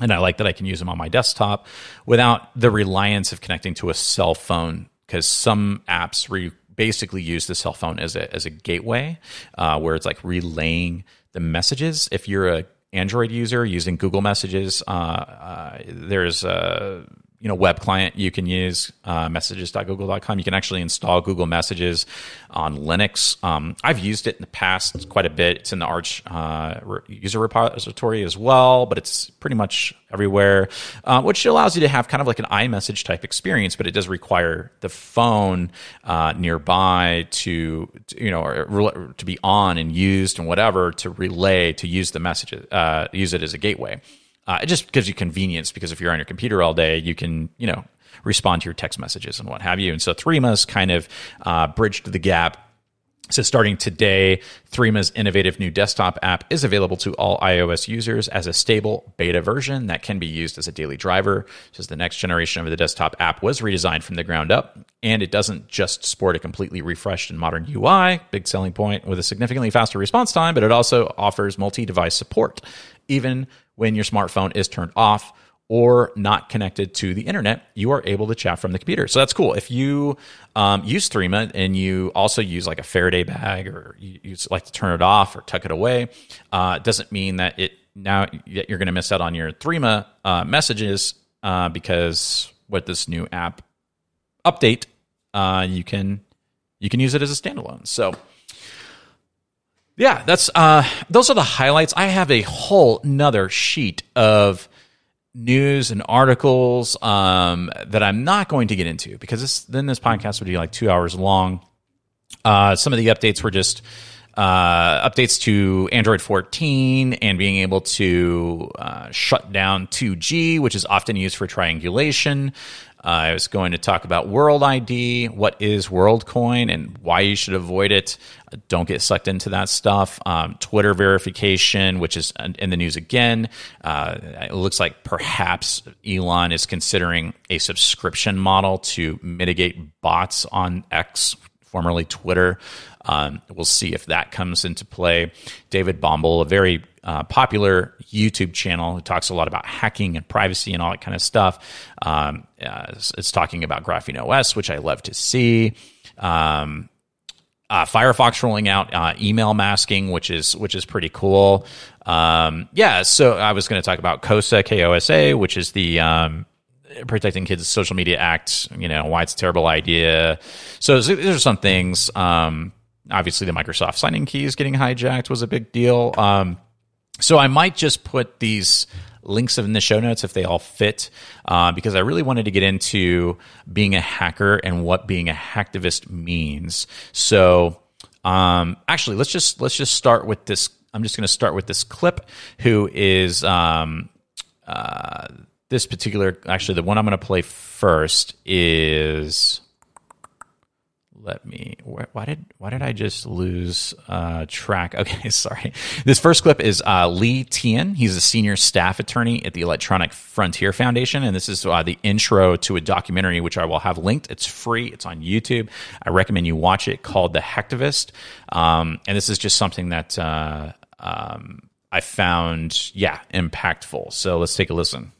and I like that I can use them on my desktop without the reliance of connecting to a cell phone because some apps re- basically use the cell phone as a as a gateway uh, where it's like relaying the messages. If you're a Android user using Google Messages, uh, uh, there's a you know web client you can use uh, messages.google.com you can actually install google messages on linux. Um, i've used it in the past quite a bit. It's in the arch uh, user repository as well but it's pretty much everywhere uh, which allows you to have kind of like an imessage type experience but it does require the phone uh, nearby to, to, you know or, to be on and used and whatever to relay to use the messages uh, use it as a gateway uh, it just gives you convenience because if you're on your computer all day, you can, you know, respond to your text messages and what have you. And so Threema's kind of uh, bridged the gap. So starting today, Threema's innovative new desktop app is available to all iOS users as a stable beta version that can be used as a daily driver. Says the next generation of the desktop app was redesigned from the ground up, and it doesn't just sport a completely refreshed and modern UI, big selling point with a significantly faster response time, but it also offers multi-device support, even when your smartphone is turned off or not connected to the internet, you are able to chat from the computer. So that's cool. If you um, use Threema and you also use like a Faraday bag or you, you like to turn it off or tuck it away, uh, doesn't mean that it now you're going to miss out on your Threema uh, messages uh, because with this new app update, uh, you can you can use it as a standalone. So yeah, that's uh, those are the highlights. I have a whole nother sheet of news and articles um, that I'm not going to get into because this, then this podcast would be like two hours long. Uh, some of the updates were just uh, updates to Android 14 and being able to uh, shut down 2G, which is often used for triangulation. I was going to talk about World ID, what is WorldCoin, and why you should avoid it. Don't get sucked into that stuff. Um, Twitter verification, which is in the news again. Uh, it looks like perhaps Elon is considering a subscription model to mitigate bots on X, formerly Twitter. Um, we'll see if that comes into play. David Bombal, a very uh, popular YouTube channel who talks a lot about hacking and privacy and all that kind of stuff. Um, uh, it's, it's, talking about Graphene OS, which I love to see. Um, uh, Firefox rolling out uh, email masking, which is which is pretty cool. Um, yeah, so I was going to talk about KOSA, KOSA, which is the um, Protecting Kids Social Media Act. You know why it's a terrible idea. So these are some things. Um, obviously, the Microsoft signing keys getting hijacked was a big deal. Um, so I might just put these links in the show notes if they all fit, uh, because I really wanted to get into being a hacker and what being a hacktivist means. So, um, actually, let's just let's just start with this. I'm just going to start with this clip. Who is um, uh, this particular? Actually, the one I'm going to play first is let me why did why did I just lose uh, track? Okay, sorry. This first clip is uh, Lee Tien. He's a senior staff attorney at the Electronic Frontier Foundation, and this is uh, the intro to a documentary which I will have linked. It's free. It's on YouTube. I recommend you watch it. Called The Hacktivist, um, and this is just something that uh, um, I found yeah impactful. So let's take a listen.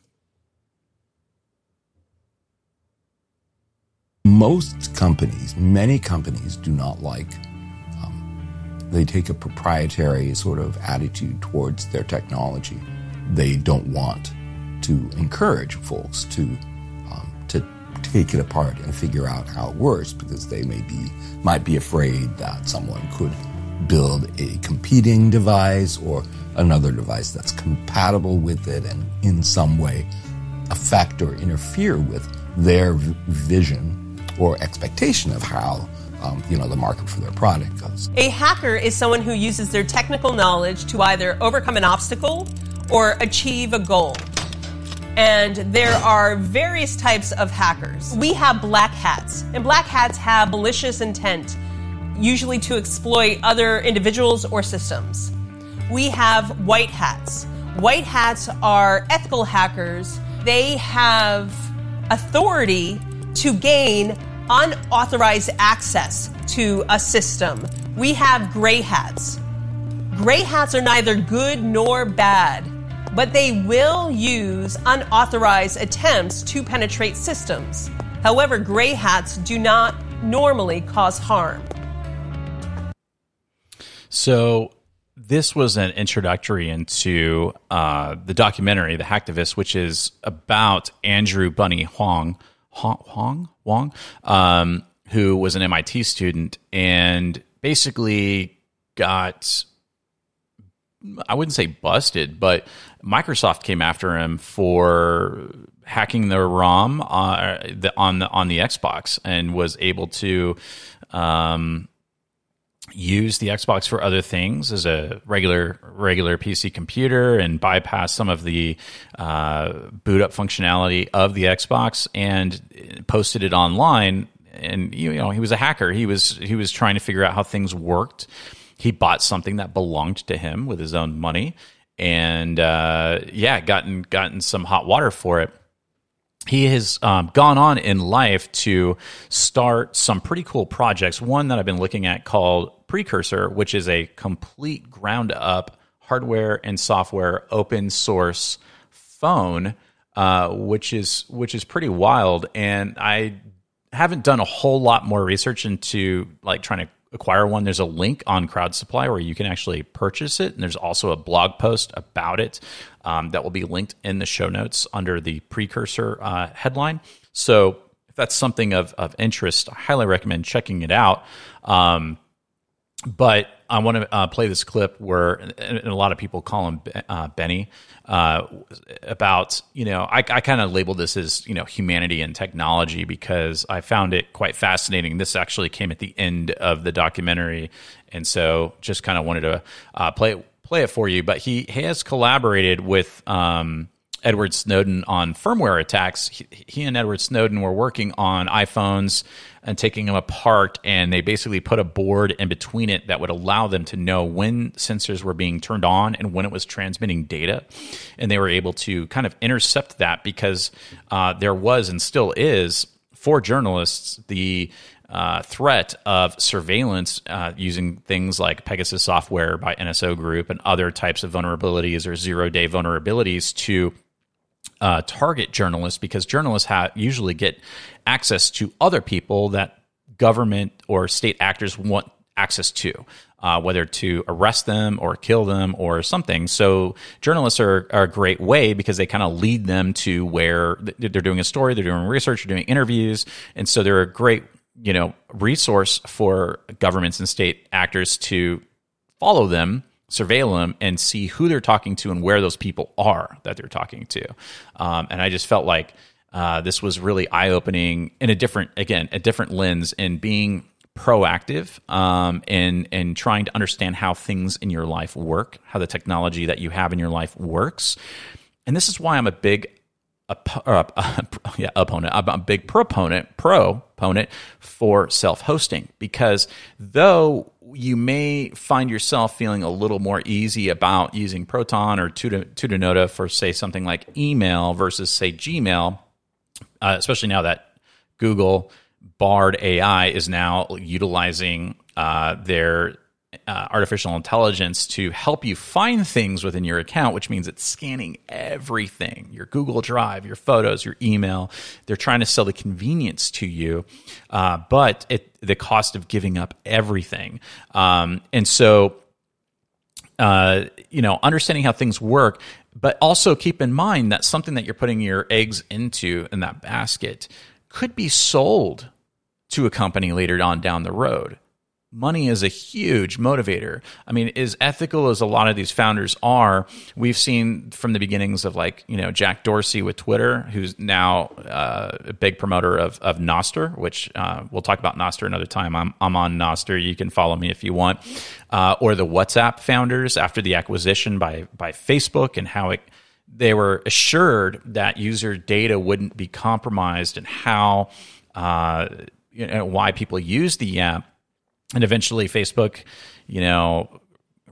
Most companies, many companies do not like, um, they take a proprietary sort of attitude towards their technology. They don't want to encourage folks to, um, to take it apart and figure out how it works because they may be, might be afraid that someone could build a competing device or another device that's compatible with it and in some way affect or interfere with their vision or expectation of how um, you know the market for their product goes. A hacker is someone who uses their technical knowledge to either overcome an obstacle or achieve a goal. And there are various types of hackers. We have black hats, and black hats have malicious intent, usually to exploit other individuals or systems. We have white hats. White hats are ethical hackers. They have authority to gain unauthorized access to a system. We have gray hats. Gray hats are neither good nor bad, but they will use unauthorized attempts to penetrate systems. However, gray hats do not normally cause harm. So, this was an introductory into uh, the documentary, The Hacktivist, which is about Andrew bunnie Huang Huang Wong, um, who was an MIT student and basically got I wouldn't say busted, but Microsoft came after him for hacking their ROM uh, the, on the on the Xbox and was able to um, use the Xbox for other things as a regular regular PC computer and bypass some of the uh, boot up functionality of the Xbox and posted it online. And you know he was a hacker. He was he was trying to figure out how things worked. He bought something that belonged to him with his own money, and uh, yeah, gotten gotten some hot water for it he has um, gone on in life to start some pretty cool projects. One that I've been looking at called Precursor, which is a complete ground up hardware and software open source phone, uh, which is which is pretty wild. And I haven't done a whole lot more research into like trying to acquire one. There's a link on Crowd Supply where you can actually purchase it, and there's also a blog post about it um, that will be linked in the show notes under the Precursor uh, headline. So if that's something of of interest, I highly recommend checking it out. Um, but I want to uh, play this clip where, and a lot of people call him uh, Benny, uh, about you know I, I kind of labeled this as you know humanity and technology because I found it quite fascinating. This actually came at the end of the documentary, and so just kind of wanted to uh, play play it for you. But he has collaborated with. Um, Edward Snowden on firmware attacks. He, he, and Edward Snowden were working on iPhones and taking them apart, and they basically put a board in between it that would allow them to know when sensors were being turned on and when it was transmitting data. And they were able to kind of intercept that because uh, there was and still is for journalists the uh, threat of surveillance uh, using things like Pegasus software by NSO Group and other types of vulnerabilities or zero day vulnerabilities to uh, target journalists because journalists ha- usually get access to other people that government or state actors want access to, uh, whether to arrest them or kill them or something. So journalists are, are a great way because they kind of lead them to where they're doing a story, they're doing research, they're doing interviews, and so they're a great you know resource for governments and state actors to follow them surveil them and see who they're talking to and where those people are that they're talking to. Um, and I just felt like uh, this was really eye opening in a different, again, a different lens in being proactive um, and and trying to understand how things in your life work, how the technology that you have in your life works. And this is why I'm a big a, uh, yeah, opponent. I'm a big proponent, proponent for self-hosting because though you may find yourself feeling a little more easy about using Proton or Tutanota for say something like email versus say Gmail, uh, especially now that Google Bard AI is now utilizing uh, their uh, artificial intelligence to help you find things within your account, which means it's scanning everything your Google Drive, your photos, your email. They're trying to sell the convenience to you, uh, but at the cost of giving up everything. Um, and so, uh, you know, understanding how things work, but also keep in mind that something that you're putting your eggs into in that basket could be sold to a company later on down the road money is a huge motivator. I mean, as ethical as a lot of these founders are, we've seen from the beginnings of like, you know, Jack Dorsey with Twitter, who's now uh, a big promoter of, of Nostr, which uh, we'll talk about Nostr another time. I'm, I'm on Nostr. You can follow me if you want. Uh, or the WhatsApp founders after the acquisition by, by Facebook and how it, they were assured that user data wouldn't be compromised and how, uh, you know, why people use the app and eventually Facebook, you know,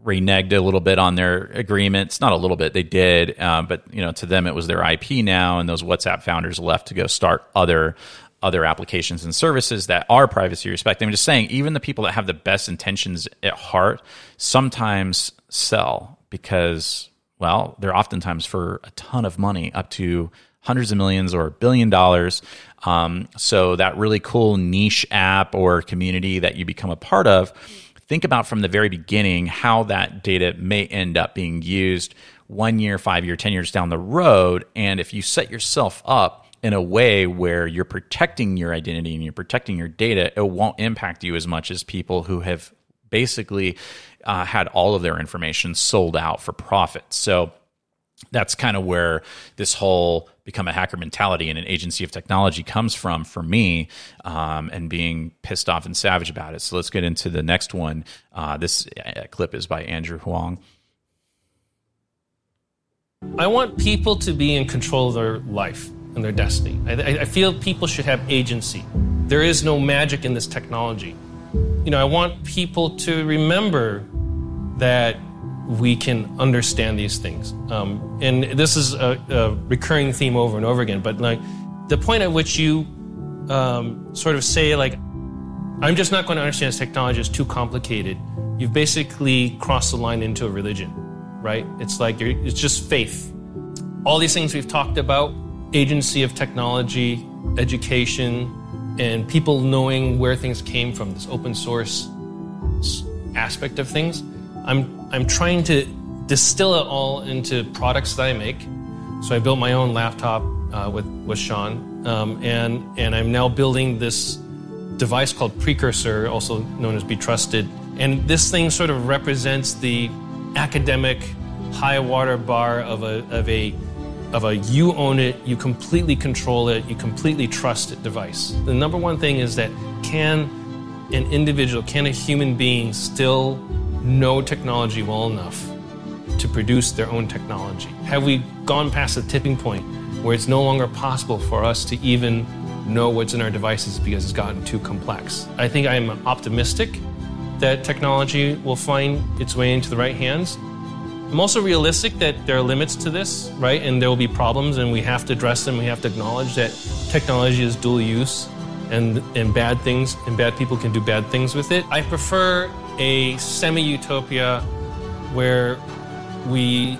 reneged a little bit on their agreements. Not a little bit, they did, uh, but you know, to them it was their IP now, and those WhatsApp founders left to go start other other applications and services that are privacy respecting. I'm just saying, even the people that have the best intentions at heart sometimes sell because, well, they're oftentimes for a ton of money, up to hundreds of millions or a billion dollars. Um, so that really cool niche app or community that you become a part of, think about from the very beginning how that data may end up being used one year, five year, ten years down the road. And if you set yourself up in a way where you're protecting your identity and you're protecting your data, it won't impact you as much as people who have basically uh, had all of their information sold out for profit. So that's kind of where this whole become a hacker mentality and an agency of technology comes from for me um, and being pissed off and savage about it. So let's get into the next one. Uh, this uh, clip is by Andrew Huang. I want people to be in control of their life and their destiny. I, I feel people should have agency. There is no magic in this technology. You know, I want people to remember that we can understand these things. Um, and this is a, a, recurring theme over and over again. But like the point at which you um, sort of say like, I'm just not going to understand this technology; it's too complicated. You've basically crossed the line into a religion, right? It's like it's just faith. All these things we've talked about: agency of technology, education, and people knowing where things came from. This open source aspect of things. I'm I'm trying to distill it all into products that I make. So I built my own laptop uh, with with Sean, um, and and I'm now building this device called Precursor, also known as Betrusted. And this thing sort of represents the academic high water bar of a of a of a you own it, you completely control it, you completely trust it device. The number one thing is that can an individual, can a human being still know technology well enough to produce their own technology? Have we gone past the tipping point where it's no longer possible for us to even know what's in our devices because it's gotten too complex? I think I'm optimistic that technology will find its way into the right hands. I'm also realistic that there are limits to this, right? And there will be problems, and we have to address them. We have to acknowledge that technology is dual use, and and bad things and bad people can do bad things with it. I prefer a semi-utopia where we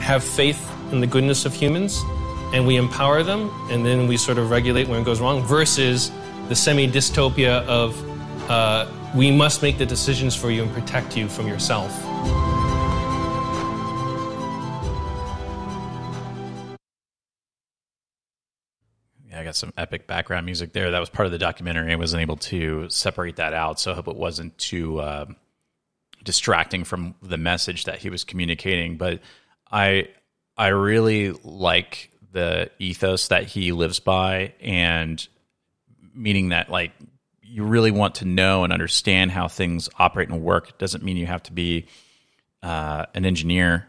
have faith in the goodness of humans and we empower them, and then we sort of regulate when it goes wrong, versus the semi-dystopia of uh, we must make the decisions for you and protect you from yourself. Got some epic background music there. That was part of the documentary. I wasn't able to separate that out, so I hope it wasn't too uh, distracting from the message that he was communicating. But I, I really like the ethos that he lives by, and meaning that like you really want to know and understand how things operate and work. It doesn't mean you have to be uh, an engineer,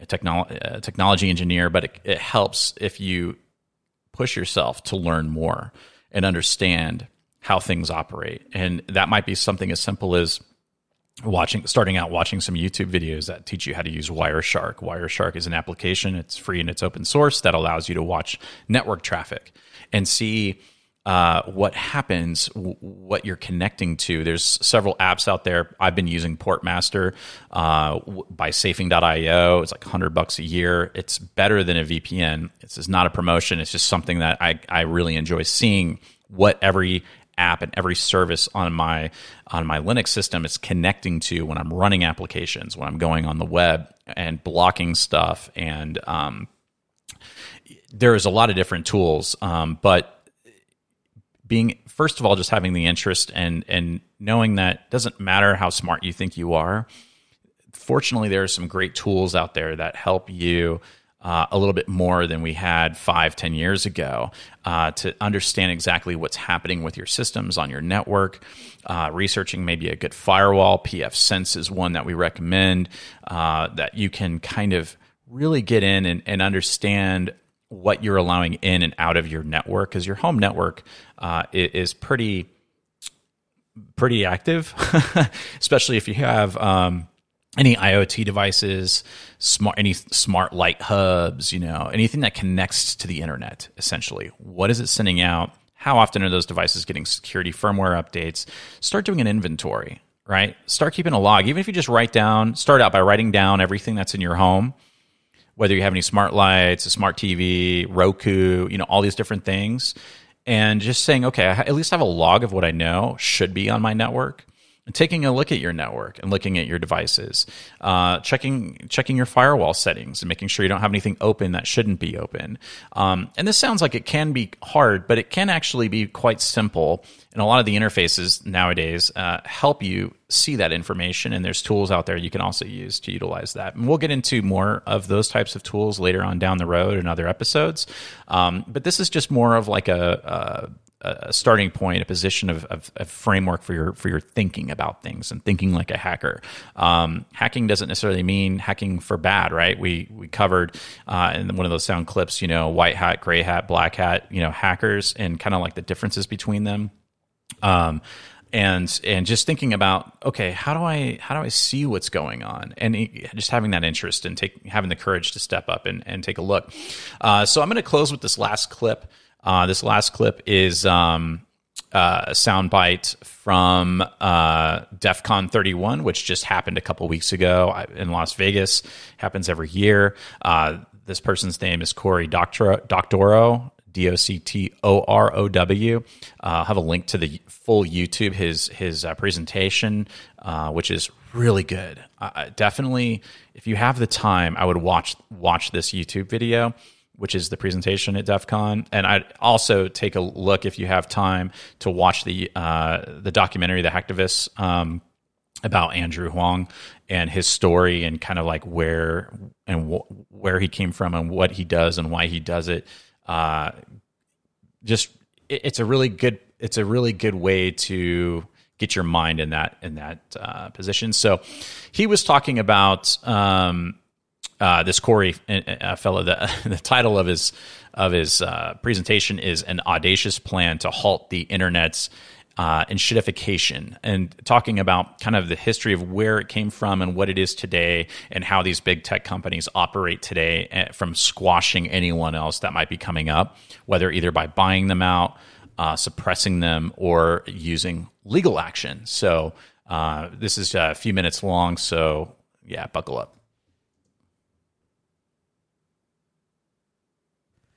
a, technolo- a technology engineer, but it, it helps if you push yourself to learn more and understand how things operate. And that might be something as simple as watching starting out watching some YouTube videos that teach you how to use Wireshark. Wireshark is an application, it's free and it's open source that allows you to watch network traffic and see uh, what happens, w- what you're connecting to. There's several apps out there. I've been using Portmaster uh, w- by Safing.io. It's like 100 bucks a year. It's better than a VPN. This is not a promotion. It's just something that I, I really enjoy seeing what every app and every service on my on my Linux system is connecting to when I'm running applications, when I'm going on the web and blocking stuff. And um, there's a lot of different tools, um, but being first of all just having the interest and and knowing that doesn't matter how smart you think you are fortunately there are some great tools out there that help you uh, a little bit more than we had five, ten years ago uh, to understand exactly what's happening with your systems on your network. Uh, researching maybe a good firewall. pfSense is one that we recommend uh, that you can kind of really get in and, and understand what you're allowing in and out of your network because your home network uh, is pretty pretty active, especially if you have um, any IoT devices, smart any smart light hubs, you know, anything that connects to the internet. Essentially, what is it sending out? How often are those devices getting security firmware updates? Start doing an inventory, right? Start keeping a log, even if you just write down. Start out by writing down everything that's in your home whether you have any smart lights, a smart TV, Roku, you know, all these different things, and just saying, okay, I at least have a log of what I know should be on my network. Taking a look at your network and looking at your devices, uh, checking checking your firewall settings and making sure you don't have anything open that shouldn't be open. Um, and this sounds like it can be hard, but it can actually be quite simple. And a lot of the interfaces nowadays uh, help you see that information. And there's tools out there you can also use to utilize that. And we'll get into more of those types of tools later on down the road in other episodes. Um, but this is just more of like a, a a starting point, a position of, of, framework for your for your thinking about things and thinking like a hacker. Um, hacking doesn't necessarily mean hacking for bad, right? We we covered uh, in one of those sound clips, you know, white hat, gray hat, black hat, you know, hackers, and kind of like the differences between them. Um, and and just thinking about okay how do i how do i see what's going on and just having that interest and take having the courage to step up and, and take a look uh, so i'm going to close with this last clip uh, this last clip is um, uh, a soundbite from uh, DEF CON 31, which just happened a couple weeks ago in Las Vegas. Happens every year. Uh, this person's name is Cory Doctorow D O C T O R O W. Uh, I'll have a link to the full YouTube his his uh, presentation, uh, which is really good. Uh, definitely, if you have the time, I would watch watch this YouTube video which is the presentation at DEF CON. And I'd also take a look if you have time to watch the uh, the documentary, The Hacktivists, um, about Andrew Huang and his story and kind of like where and wh- where he came from and what he does and why he does it. Uh, just it, it's a really good it's a really good way to get your mind in that in that uh, position. So he was talking about um, uh, this Cory uh, fellow. The, the title of his of his uh, presentation is an audacious plan to halt the internet's uh, and and talking about kind of the history of where it came from and what it is today and how these big tech companies operate today eh, from squashing anyone else that might be coming up, whether either by buying them out, uh, suppressing them, or using legal action. So uh, this is a few minutes long. So yeah, buckle up.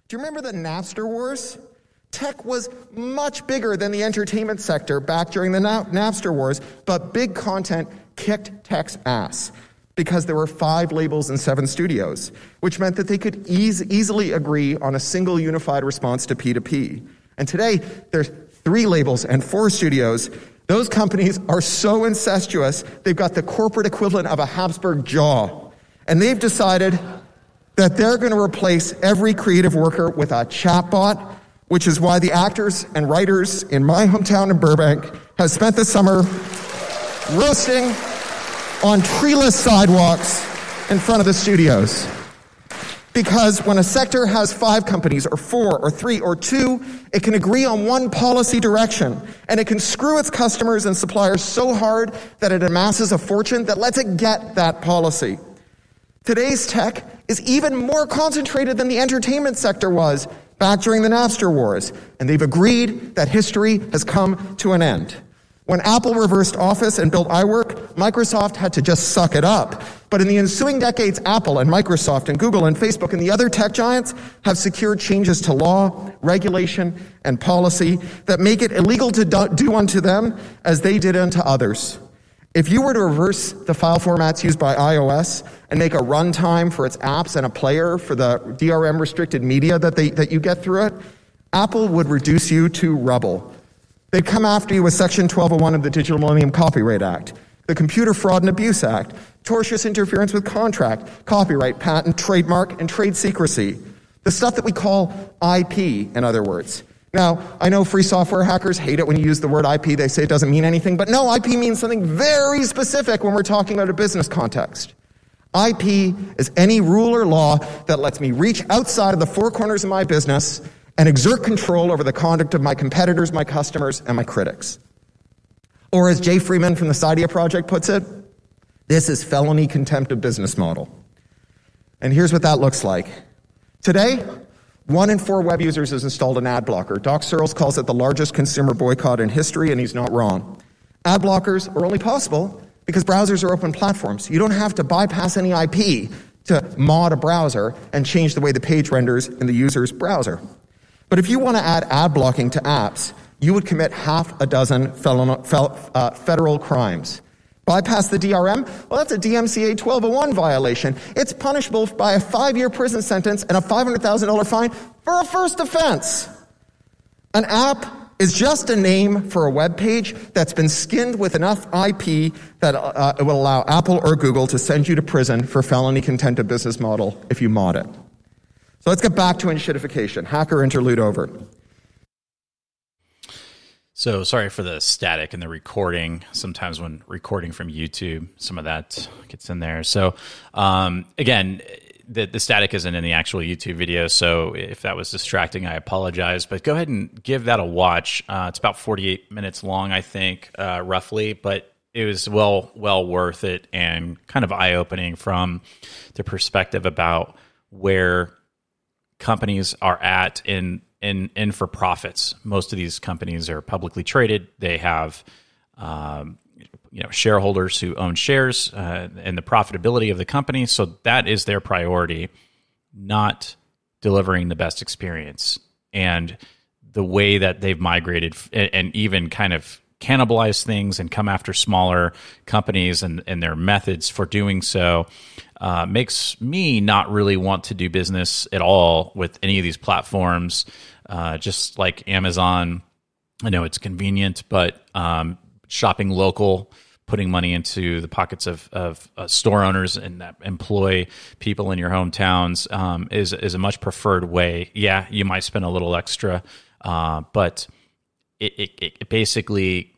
Do you remember the Napster wars? Tech was much bigger than the entertainment sector back during the Napster wars, but big content kicked tech's ass because there were five labels and seven studios, which meant that they could ease, easily agree on a single unified response to P2P. And today, there's three labels and four studios. Those companies are so incestuous, they've got the corporate equivalent of a Habsburg jaw. And they've decided that they're going to replace every creative worker with a chatbot which is why the actors and writers in my hometown of Burbank have spent the summer roasting on treeless sidewalks in front of the studios. Because when a sector has five companies, or four, or three, or two, it can agree on one policy direction, and it can screw its customers and suppliers so hard that it amasses a fortune that lets it get that policy. Today's tech is even more concentrated than the entertainment sector was back during the Napster wars, and they've agreed that history has come to an end. When Apple reversed Office and built iWork, Microsoft had to just suck it up. But in the ensuing decades, Apple and Microsoft and Google and Facebook and the other tech giants have secured changes to law, regulation, and policy that make it illegal to do unto them as they did unto others. If you were to reverse the file formats used by iOS and make a runtime for its apps and a player for the DRM restricted media that, they, that you get through it, Apple would reduce you to rubble. They'd come after you with Section 1201 of the Digital Millennium Copyright Act, the Computer Fraud and Abuse Act, tortious interference with contract, copyright, patent, trademark, and trade secrecy. The stuff that we call IP, in other words. Now, I know free software hackers hate it when you use the word IP. They say it doesn't mean anything, but no, IP means something very specific when we're talking about a business context. IP is any rule or law that lets me reach outside of the four corners of my business and exert control over the conduct of my competitors, my customers, and my critics. Or as Jay Freeman from the Cydia Project puts it, this is felony contempt of business model. And here's what that looks like. Today, one in four web users has installed an ad blocker. Doc Searls calls it the largest consumer boycott in history, and he's not wrong. Ad blockers are only possible because browsers are open platforms. You don't have to bypass any IP to mod a browser and change the way the page renders in the user's browser. But if you want to add ad blocking to apps, you would commit half a dozen uh, federal crimes. Bypass the DRM? Well, that's a DMCA 1201 violation. It's punishable by a five year prison sentence and a $500,000 fine for a first offense. An app is just a name for a web page that's been skinned with enough IP that uh, it will allow Apple or Google to send you to prison for felony contempt of business model if you mod it. So let's get back to enshittification. Hacker interlude over. So sorry for the static and the recording. Sometimes when recording from YouTube, some of that gets in there. So um, again, the, the static isn't in the actual YouTube video. So if that was distracting, I apologize. But go ahead and give that a watch. Uh, it's about 48 minutes long, I think, uh, roughly. But it was well well worth it and kind of eye opening from the perspective about where companies are at in in in for profits. Most of these companies are publicly traded. They have um, you know shareholders who own shares uh, and the profitability of the company. So that is their priority, not delivering the best experience. And the way that they've migrated and, and even kind of cannibalize things and come after smaller companies and, and their methods for doing so uh, makes me not really want to do business at all with any of these platforms. Uh, just like Amazon, I know it's convenient, but um, shopping local, putting money into the pockets of, of uh, store owners and that employ people in your hometowns um, is is a much preferred way. Yeah, you might spend a little extra, uh, but it, it, it basically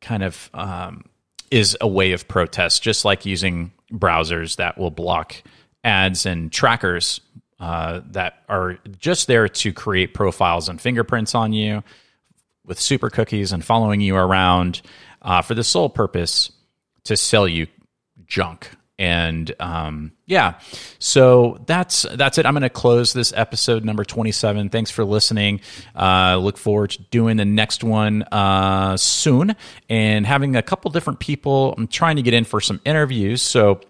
kind of um, is a way of protest, just like using browsers that will block ads and trackers uh, that are just there to create profiles and fingerprints on you with super cookies and following you around uh, for the sole purpose to sell you junk and um, yeah so that's that's it i'm going to close this episode number 27 thanks for listening uh, look forward to doing the next one uh, soon and having a couple different people i'm trying to get in for some interviews so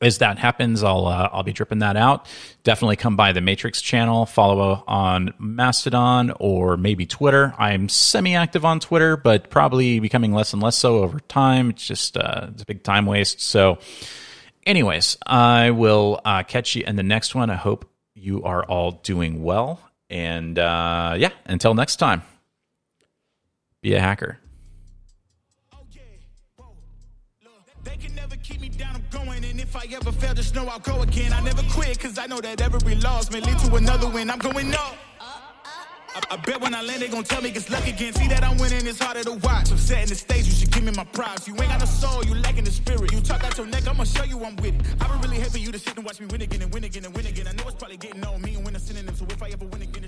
as that happens, I'll uh, I'll be dripping that out. Definitely come by the Matrix channel, follow on Mastodon or maybe Twitter. I'm semi-active on Twitter, but probably becoming less and less so over time. It's just uh, it's a big time waste. So, anyways, I will uh, catch you in the next one. I hope you are all doing well, and uh, yeah, until next time, be a hacker. If I ever fail, just know I'll go again. I never quit, cause I know that every loss may lead to another win. I'm going up. I, I, bet when I land, they gon' tell me it's luck again. See that I'm winning, it's harder to watch. I'm setting the stage, you should give me my prize. You ain't got no soul, you lacking the spirit. You talk out your neck, I'ma show you I'm with it. I been really happy. you to sit and watch me win again and win again and win again. I know it's probably getting on me and when I'm them, so if I ever win again,